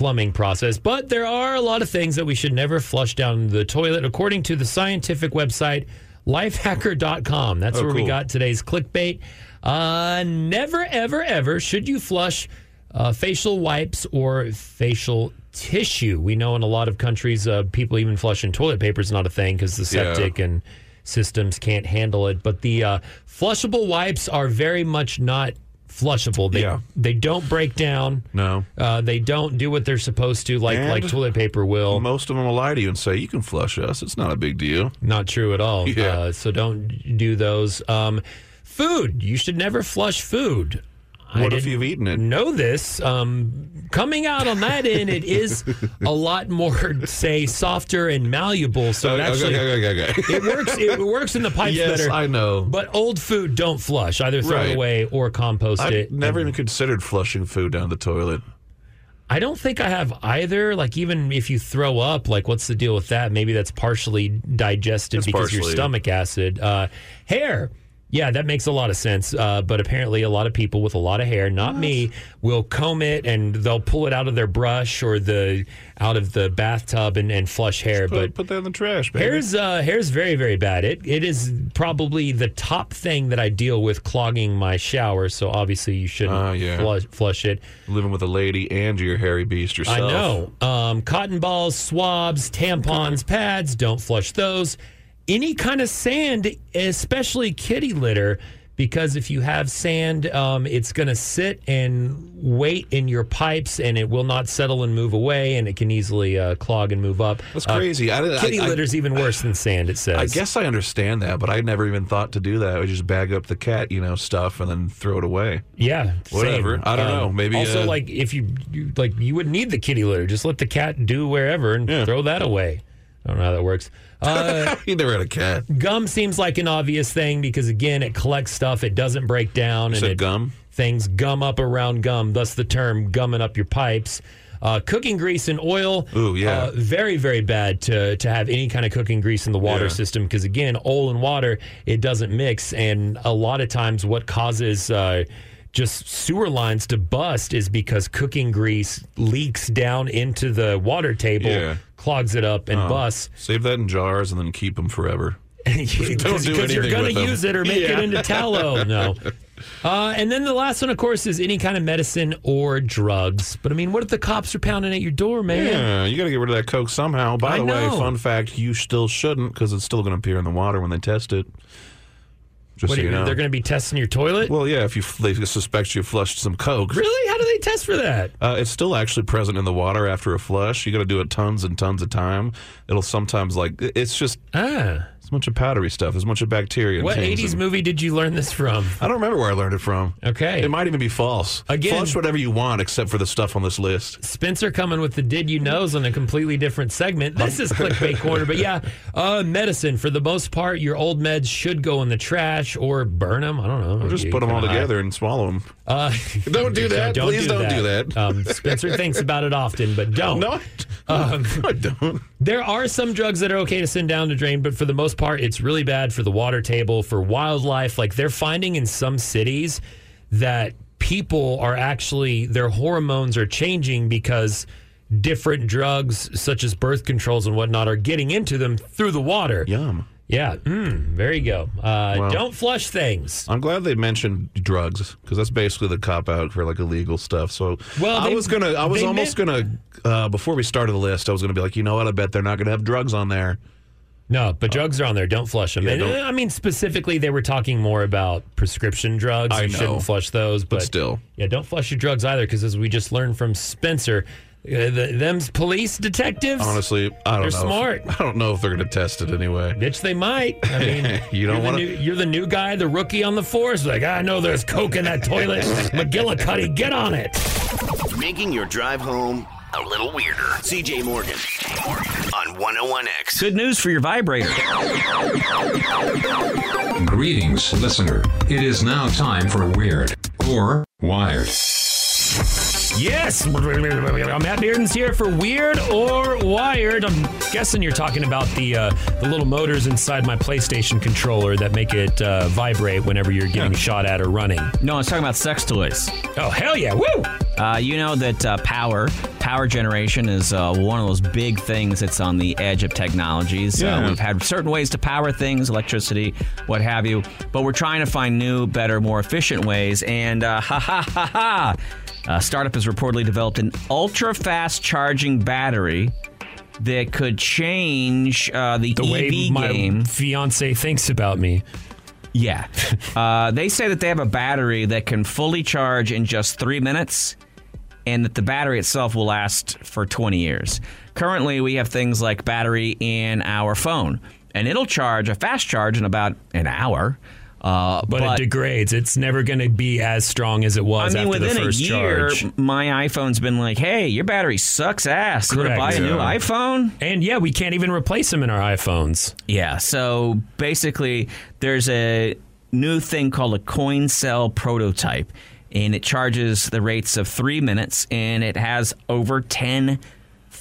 Speaker 1: plumbing process. But there are a lot of things that we should never flush down the toilet, according to the scientific website lifehacker.com. That's
Speaker 2: Oh,
Speaker 1: where we got today's clickbait. Uh, never, ever, ever should you flush uh, facial wipes or facial tissue. We know in a lot of countries, uh, people even flushing toilet paper is not a thing because the
Speaker 2: Yeah.
Speaker 1: septic and systems can't handle it. But the uh, flushable wipes are very much not flushable. They
Speaker 2: Yeah.
Speaker 1: they don't break down.
Speaker 2: No.
Speaker 1: Uh, they don't do what they're supposed to, like
Speaker 2: And
Speaker 1: like toilet paper will.
Speaker 2: Most of them will lie to you and say, you can flush us. It's not a big deal.
Speaker 1: Not true at all.
Speaker 2: Yeah.
Speaker 1: Uh, so don't do those. Um, food. You should never flush food.
Speaker 2: What if you've eaten it?
Speaker 1: Know this. Um, coming out on that end, it is a lot more, say, softer and malleable. So it actually,
Speaker 2: okay, okay, okay.
Speaker 1: it works. It works in the pipes
Speaker 2: yes,
Speaker 1: better.
Speaker 2: I know.
Speaker 1: But old food don't flush. Either throw
Speaker 2: Right.
Speaker 1: it away or compost
Speaker 2: I've
Speaker 1: it.
Speaker 2: never even considered flushing food down the toilet.
Speaker 1: I don't think I have either. Like even if you throw up, like what's the deal with that? Maybe that's partially digested
Speaker 2: It's
Speaker 1: because of your stomach acid. Uh, hair. Yeah, that makes a lot of sense. Uh, but apparently, a lot of people with a lot of hair, not me, will comb it and they'll pull it out of their brush or the out of the bathtub and, and flush hair.
Speaker 2: Put,
Speaker 1: but
Speaker 2: put that in the trash, baby.
Speaker 1: Hair's uh, hair's very very bad. It it is probably the top thing that I deal with clogging my shower. So obviously you shouldn't
Speaker 2: Ah, yeah.
Speaker 1: flush, flush it.
Speaker 2: Living with a lady and your hairy beast yourself.
Speaker 1: I know. Um, cotton balls, swabs, tampons, pads. Don't flush those. Any kind of sand, especially kitty litter, because if you have sand, um, it's going to sit and wait in your pipes, and it will not settle and move away, and it can easily uh, clog and move up.
Speaker 2: That's
Speaker 1: Uh,
Speaker 2: crazy. I- I-
Speaker 1: kitty
Speaker 2: I-
Speaker 1: litter's even worse than sand. It says.
Speaker 2: I guess I understand that, but I never even thought to do that. I would just bag up the cat, you know, stuff and then throw it away.
Speaker 1: Yeah,
Speaker 2: Whatever.
Speaker 1: same.
Speaker 2: I don't
Speaker 1: Um,
Speaker 2: know. Maybe,
Speaker 1: also
Speaker 2: uh,
Speaker 1: like if you, you like you wouldn't need the kitty litter. Just let the cat do wherever and throw that away. I don't know how that works. Uh,
Speaker 2: you never had a cat.
Speaker 1: gum seems like an obvious thing because again, it collects stuff. It doesn't break down. and it,
Speaker 2: gum?
Speaker 1: Things gum up around gum. Thus the term gumming up your pipes. Uh, cooking grease and oil.
Speaker 2: Ooh, yeah.
Speaker 1: Uh, very, very bad to to have any kind of cooking grease in the water
Speaker 2: Yeah.
Speaker 1: system because again, oil and water it doesn't mix, and a lot of times what causes uh, just sewer lines to bust is because cooking grease leaks down into the water table,
Speaker 2: Yeah.
Speaker 1: Clogs it up, and
Speaker 2: Oh,
Speaker 1: busts.
Speaker 2: Save that in jars and then keep them forever.
Speaker 1: Because
Speaker 2: Don't do
Speaker 1: you're going
Speaker 2: with
Speaker 1: to
Speaker 2: them.
Speaker 1: use it or make
Speaker 2: Yeah.
Speaker 1: it into tallow. No. Uh, and then the last one, of course, is any kind of medicine or drugs. But I mean, what if the cops are pounding at your door, man?
Speaker 2: Yeah, you got to get rid of that coke somehow. By
Speaker 1: I
Speaker 2: the way, fun fact: you still shouldn't because it's still going to appear in the water when they test it. Just
Speaker 1: What
Speaker 2: so you
Speaker 1: you,
Speaker 2: know.
Speaker 1: they're going to be testing your toilet?
Speaker 2: well, yeah, if you they suspect you flushed some coke,
Speaker 1: really? How do they test for that?
Speaker 2: Uh, it's still actually present in the water after a flush. You got to do it tons and tons of time. It'll sometimes like it's just
Speaker 1: Ah.
Speaker 2: A bunch of powdery stuff. There's a bunch of bacteria. and
Speaker 1: What
Speaker 2: things
Speaker 1: 80s
Speaker 2: and-
Speaker 1: movie did you learn this from?
Speaker 2: I don't remember where I learned it from.
Speaker 1: Okay.
Speaker 2: It might even be false.
Speaker 1: Again-
Speaker 2: flush whatever you want except for the stuff on this list.
Speaker 1: Spencer coming with the did you knows on a completely different segment. This is clickbait corner, but yeah, uh, medicine for the most part, your old meds should go in the trash or burn them. I don't know.
Speaker 2: Or just
Speaker 1: You
Speaker 2: put them all
Speaker 1: kinda
Speaker 2: together and swallow them.
Speaker 1: Uh,
Speaker 2: Don't do that. Please don't do that.
Speaker 1: Um, Spencer thinks about it often, but don't.
Speaker 2: No,
Speaker 1: Um,
Speaker 2: I don't.
Speaker 1: there are some drugs that are okay to send down the drain, but for the most part, it's really bad for the water table, for wildlife. Like they're finding in some cities that people are actually, their hormones are changing because different drugs, such as birth controls and whatnot, are getting into them through the water.
Speaker 2: Yum.
Speaker 1: Yeah. Mm, there you go. Uh,
Speaker 2: Well-
Speaker 1: don't flush things.
Speaker 2: I'm glad they mentioned drugs because that's basically the cop out for like illegal stuff. So
Speaker 1: Well,
Speaker 2: I
Speaker 1: they-
Speaker 2: was gonna, I was almost
Speaker 1: meant-
Speaker 2: gonna, uh, before we started the list, I was gonna be like, you know what? I bet they're not gonna have drugs on there.
Speaker 1: No, but drugs are on there. Don't flush them.
Speaker 2: Yeah,
Speaker 1: and,
Speaker 2: don't-
Speaker 1: uh, I mean, specifically, they were talking more about prescription drugs.
Speaker 2: I
Speaker 1: you
Speaker 2: know.
Speaker 1: shouldn't flush those, but,
Speaker 2: still.
Speaker 1: yeah, don't flush your drugs either. Because as we just learned from Spencer, uh, the, them's police detectives.
Speaker 2: Honestly, I don't
Speaker 1: They're
Speaker 2: know.
Speaker 1: smart.
Speaker 2: I don't know if they're gonna test it anyway.
Speaker 1: Bitch, they might. I mean,
Speaker 2: You don't
Speaker 1: you're the
Speaker 2: wanna-
Speaker 1: new- You're the new guy, the rookie on the force. Like, I know there's coke in that toilet. McGillicuddy, get on it.
Speaker 7: Making your drive home a little weirder. CJ Morgan on 101X.
Speaker 6: Good news for your vibrator.
Speaker 12: Greetings, listener. It is now time for Weird or Wired.
Speaker 1: Yes, Matt Bearden's here for Weird or Wired. I'm guessing you're talking about the uh, the little motors inside my PlayStation controller that make it uh, vibrate whenever you're getting shot at or running.
Speaker 6: No, I was talking about sex toys.
Speaker 1: Oh hell yeah! Woo!
Speaker 6: Uh, you know that uh, power, power generation is uh, one of those big things that's on the edge of technologies. Uh,
Speaker 2: Yeah.
Speaker 6: we've had certain ways to power things, electricity, what have you, but we're trying to find new, better, more efficient ways. And uh, ha ha ha ha! A startup has reportedly developed an ultra fast charging battery that could change uh, the,
Speaker 1: The
Speaker 6: EV
Speaker 1: way my
Speaker 6: game.
Speaker 1: fiance thinks about me.
Speaker 6: Yeah. uh, they say that they have a battery that can fully charge in just three minutes and that the battery itself will last for 20 years. Currently, we have things like battery in our phone, and it'll charge a fast charge in about an hour. Uh,
Speaker 1: But, it degrades. It's never going to be as strong as it was.
Speaker 6: I mean,
Speaker 1: after
Speaker 6: within
Speaker 1: the
Speaker 6: a
Speaker 1: first
Speaker 6: year,
Speaker 1: charge.
Speaker 6: my iPhone's been like, "Hey, your battery sucks ass. You want to buy a new
Speaker 1: Yeah.
Speaker 6: iPhone?"
Speaker 1: And yeah, we can't even replace them in our iPhones.
Speaker 6: Yeah. So basically, there's a new thing called a coin cell prototype, and it charges the rates of three minutes, and it has over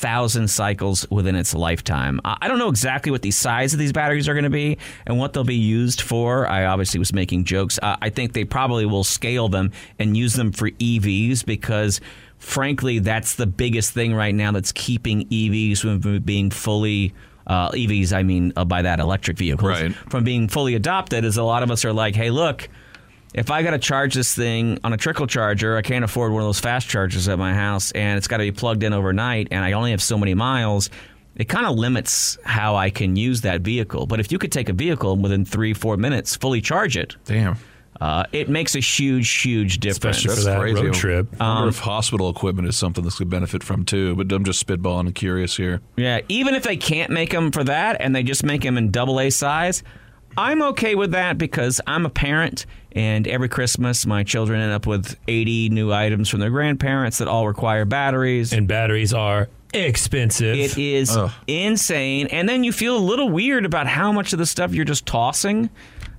Speaker 6: 10,000 cycles within its lifetime. I I don't know exactly what the size of these batteries are going to be and what they'll be used for. I obviously was making jokes. Uh, I think they probably will scale them and use them for EVs because. Frankly, that's the biggest thing right now that's keeping EVs from being fully uh, EVs, I mean, uh, by that electric vehicles,
Speaker 2: Right.
Speaker 6: from being fully adopted is a lot of us are like, hey, look, if I got to charge this thing on a trickle charger, I can't afford one of those fast chargers at my house, and it's got to be plugged in overnight, and I only have so many miles. It kind of limits how I can use that vehicle. But if you could take a vehicle and within three, four minutes fully charge it,
Speaker 2: Damn.
Speaker 6: uh, it makes a huge, huge difference.
Speaker 1: Especially for that road trip.
Speaker 2: I wonder
Speaker 6: Um,
Speaker 2: if hospital equipment is something this could benefit from too. But I'm just spitballing and curious here.
Speaker 6: Yeah, even if they can't make them for that and they just make them in double A size, I'm okay with that because I'm a parent and every Christmas my children end up with 80 new items from their grandparents that all require batteries.
Speaker 1: And batteries are expensive.
Speaker 6: It is insane. And then you feel a little weird about how much of the stuff you're just tossing.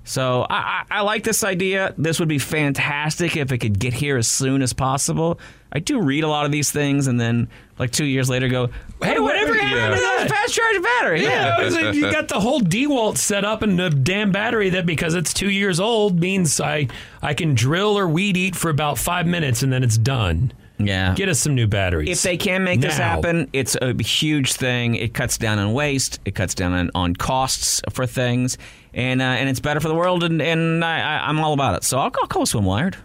Speaker 6: So I, I, I like this idea. This would be fantastic if it could get here as soon as possible. I do read a lot of these things, and then like two years later, go, "Hey, whatever happened to that fast charge battery?"
Speaker 1: Yeah, it's like you got the whole DeWalt set up and the damn battery that because it's two years old means I I can drill or weed eat for about five minutes and then it's done.
Speaker 6: Yeah.
Speaker 1: Get us some new batteries.
Speaker 6: If they can make this happen, it's a huge thing. It cuts down on waste. It cuts down on, on costs for things, and uh, and it's better for the world. And, and I, I'm all about it. So I'll, I'll call Swim Wired.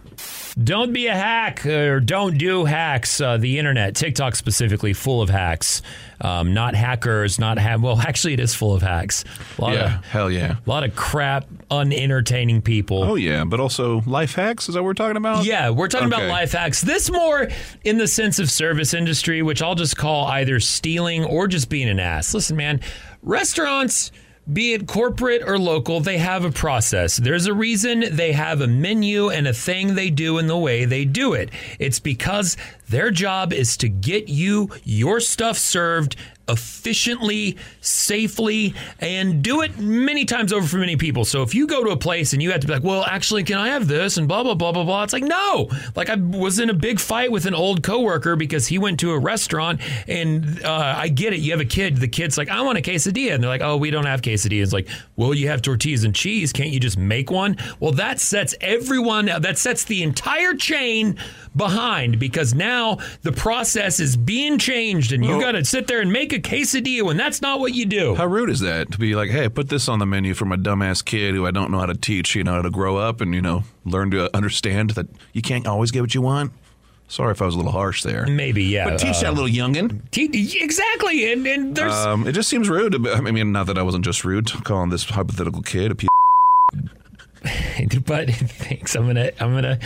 Speaker 1: Don't be a hack or don't do hacks. Uh, the internet, TikTok specifically, full of hacks. Um, not hackers, not ha- well. Actually, it is full of hacks. A lot
Speaker 2: Yeah,
Speaker 1: of,
Speaker 2: hell yeah.
Speaker 1: a lot of crap, unentertaining people.
Speaker 2: Oh yeah, but also life hacks. Is that what we're talking about?
Speaker 1: Yeah, we're talking about life hacks. This more in the sense of service industry, which I'll just call either stealing or just being an ass. Listen, man, restaurants, be it corporate or local, they have a process. There's a reason they have a menu and a thing they do in the way they do it. It's because their job is to get you your stuff served efficiently, safely, and do it many times over for many people. So if you go to a place and you have to be like, well, actually, can I have this? And blah, blah, blah, blah, blah. It's like, no. Like I was in a big fight with an old coworker because he went to a restaurant and uh, I get it. You have a kid. The kid's like, I want a quesadilla. And they're like, oh, we don't have quesadillas. It's like, well, you have tortillas and cheese. Can't you just make one? Well, that sets everyone, that sets the entire chain behind because now the process is being changed and you
Speaker 2: Well-
Speaker 1: got to sit there and make a quesadilla when that's not what you do.
Speaker 2: How rude is that to be like, hey, put this on the menu for my dumbass kid who I don't know how to teach, you know, how to grow up and, you know, learn to understand that you can't always get what you want? Sorry if I was a little harsh there.
Speaker 1: Maybe, yeah.
Speaker 2: But teach
Speaker 1: uh,
Speaker 2: that little youngin.
Speaker 1: Te- exactly. And, and there's.
Speaker 2: Um, it just seems rude. I mean, not that I wasn't just rude calling this hypothetical kid a piece.
Speaker 1: but thanks. I'm gonna. I'm gonna.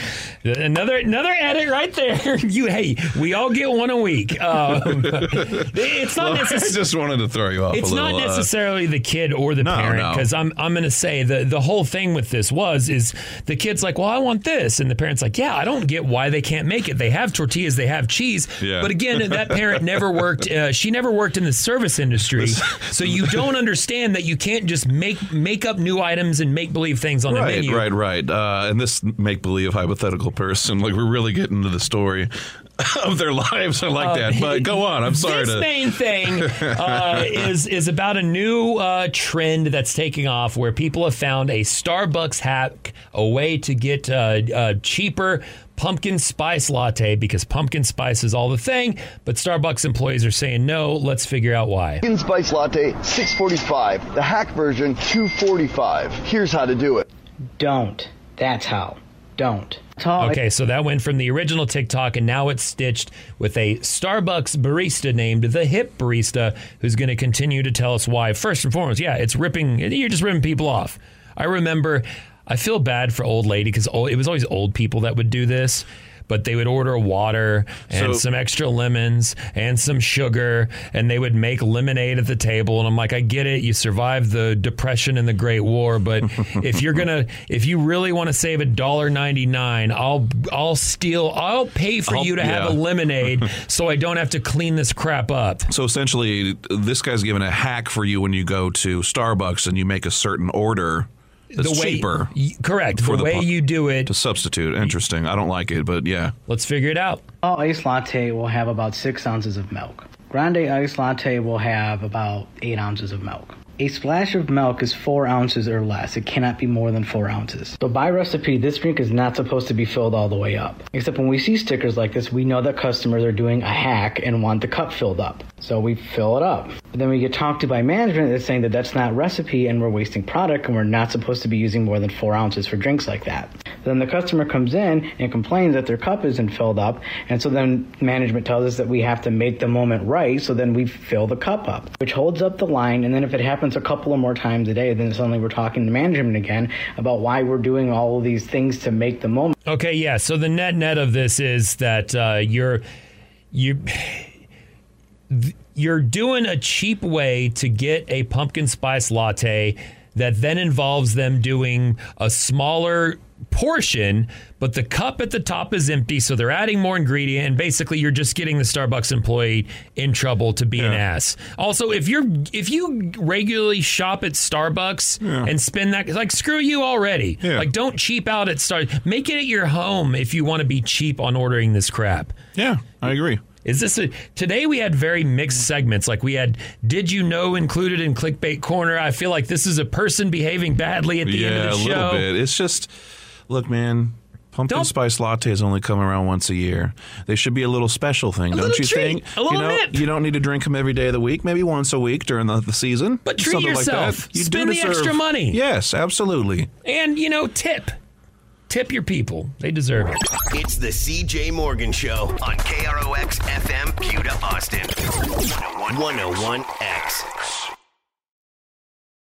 Speaker 1: Another another edit right there. You hey, we all get one a week. Um, it's not
Speaker 2: I
Speaker 1: necessarily.
Speaker 2: just wanted to throw you off.
Speaker 1: It's not
Speaker 2: uh,
Speaker 1: necessarily the kid or the
Speaker 2: No,
Speaker 1: parent
Speaker 2: no.
Speaker 1: because I'm I'm going to say the the whole thing with this was is the kid's like, well, I want this, and the parent's like, yeah, I don't get why they can't make it. They have tortillas, they have cheese,
Speaker 2: Yeah.
Speaker 1: but again, that parent never worked. Uh, she never worked in the service industry, so you don't understand that you can't just make make up new items and make believe things on the
Speaker 2: right,
Speaker 1: menu.
Speaker 2: right, right. Uh, and this make believe hypothetical person, like we're really getting into the story of their lives. I like that. But go on. I'm sorry
Speaker 1: Uh, this
Speaker 2: to.
Speaker 1: main thing uh, is is about a new uh, trend that's taking off, where people have found a Starbucks hack, a way to get uh, uh, cheaper pumpkin spice latte because pumpkin spice is all the thing. But Starbucks employees are saying no. Let's figure out why.
Speaker 13: Pumpkin Spice Latte, 645. The hack version, 245. Here's how to do it.
Speaker 14: Don't. That's how. Don't.
Speaker 1: Okay, so that went from the original TikTok, and now it's stitched with a Starbucks barista named the Hip Barista, who's going to continue to tell us why. First and foremost, yeah, it's ripping. You're just ripping people off. I remember. I feel bad for old lady because it was always old people that would do this. But they would order water and
Speaker 2: So-
Speaker 1: some extra lemons and some sugar, and they would make lemonade at the table. And I'm like, I get it. You survived the Depression and the Great War, but if you're gonna, if you really want to save a dollar ninety nine, I'll I'll steal. I'll pay for
Speaker 2: I'll-
Speaker 1: you to have a lemonade, so I don't have to clean this crap up.
Speaker 2: So essentially, this guy's giving a hack for you when you go to Starbucks and you make a certain order. That's
Speaker 1: The way-
Speaker 2: cheaper.
Speaker 1: y- correct.
Speaker 2: for
Speaker 1: The way
Speaker 2: pu-
Speaker 1: you do it.
Speaker 2: To substitute. Interesting. I don't like it, but yeah.
Speaker 1: Let's figure it out.
Speaker 14: All ice latte will have about six ounces of milk. Grande ice latte will have about eight ounces of milk. A splash of milk is four ounces or less. It cannot be more than four ounces. So by recipe, this drink is not supposed to be filled all the way up. Except when we see stickers like this, we know that customers are doing a hack and want the cup filled up. So we fill it up. But then we get talked to by management that's saying that that's not recipe and we're wasting product and we're not supposed to be using more than four ounces for drinks like that. Then the customer comes in and complains that their cup isn't filled up, and so then management tells us that we have to make the moment right, so then we fill the cup up, which holds up the line, and then if it happens a couple of more times a day, then suddenly we're talking to management again about why we're doing all of these things to make the moment.
Speaker 1: Okay, yeah. So the net net of this is that uh, you're you you're doing a cheap way to get a pumpkin spice latte that then involves them doing a smaller portion, but the cup at the top is empty, so they're adding more ingredient, and basically you're just getting the Starbucks employee in trouble to be an ass. Also, if you're if you regularly shop at Starbucks and spend that like screw you already. Like don't cheap out at Star. Make it at your home if you want to be cheap on ordering this crap.
Speaker 2: Yeah, I agree.
Speaker 1: Is this a today we had very mixed segments like we had did you know included in clickbait corner I feel like this is a person behaving badly at the
Speaker 2: yeah,
Speaker 1: end of the
Speaker 2: a
Speaker 1: show
Speaker 2: little bit. It's just, look, man. Pumpkin spice lattes only come around once a year. They should be a little special thing, don't
Speaker 1: little
Speaker 2: you
Speaker 1: treat,
Speaker 2: think?
Speaker 1: a little
Speaker 2: you know,
Speaker 1: nip.
Speaker 2: you don't need to drink them every day of the week. Maybe once a week during the, the season.
Speaker 1: But treat
Speaker 2: Something
Speaker 1: yourself.
Speaker 2: Like that. You
Speaker 1: Spend
Speaker 2: do
Speaker 1: the
Speaker 2: deserve-
Speaker 1: extra money.
Speaker 2: Yes, absolutely.
Speaker 1: and you know tip tip your people they deserve it
Speaker 7: It's the CJ Morgan Show on KROX FM, Buda, Austin. 101X.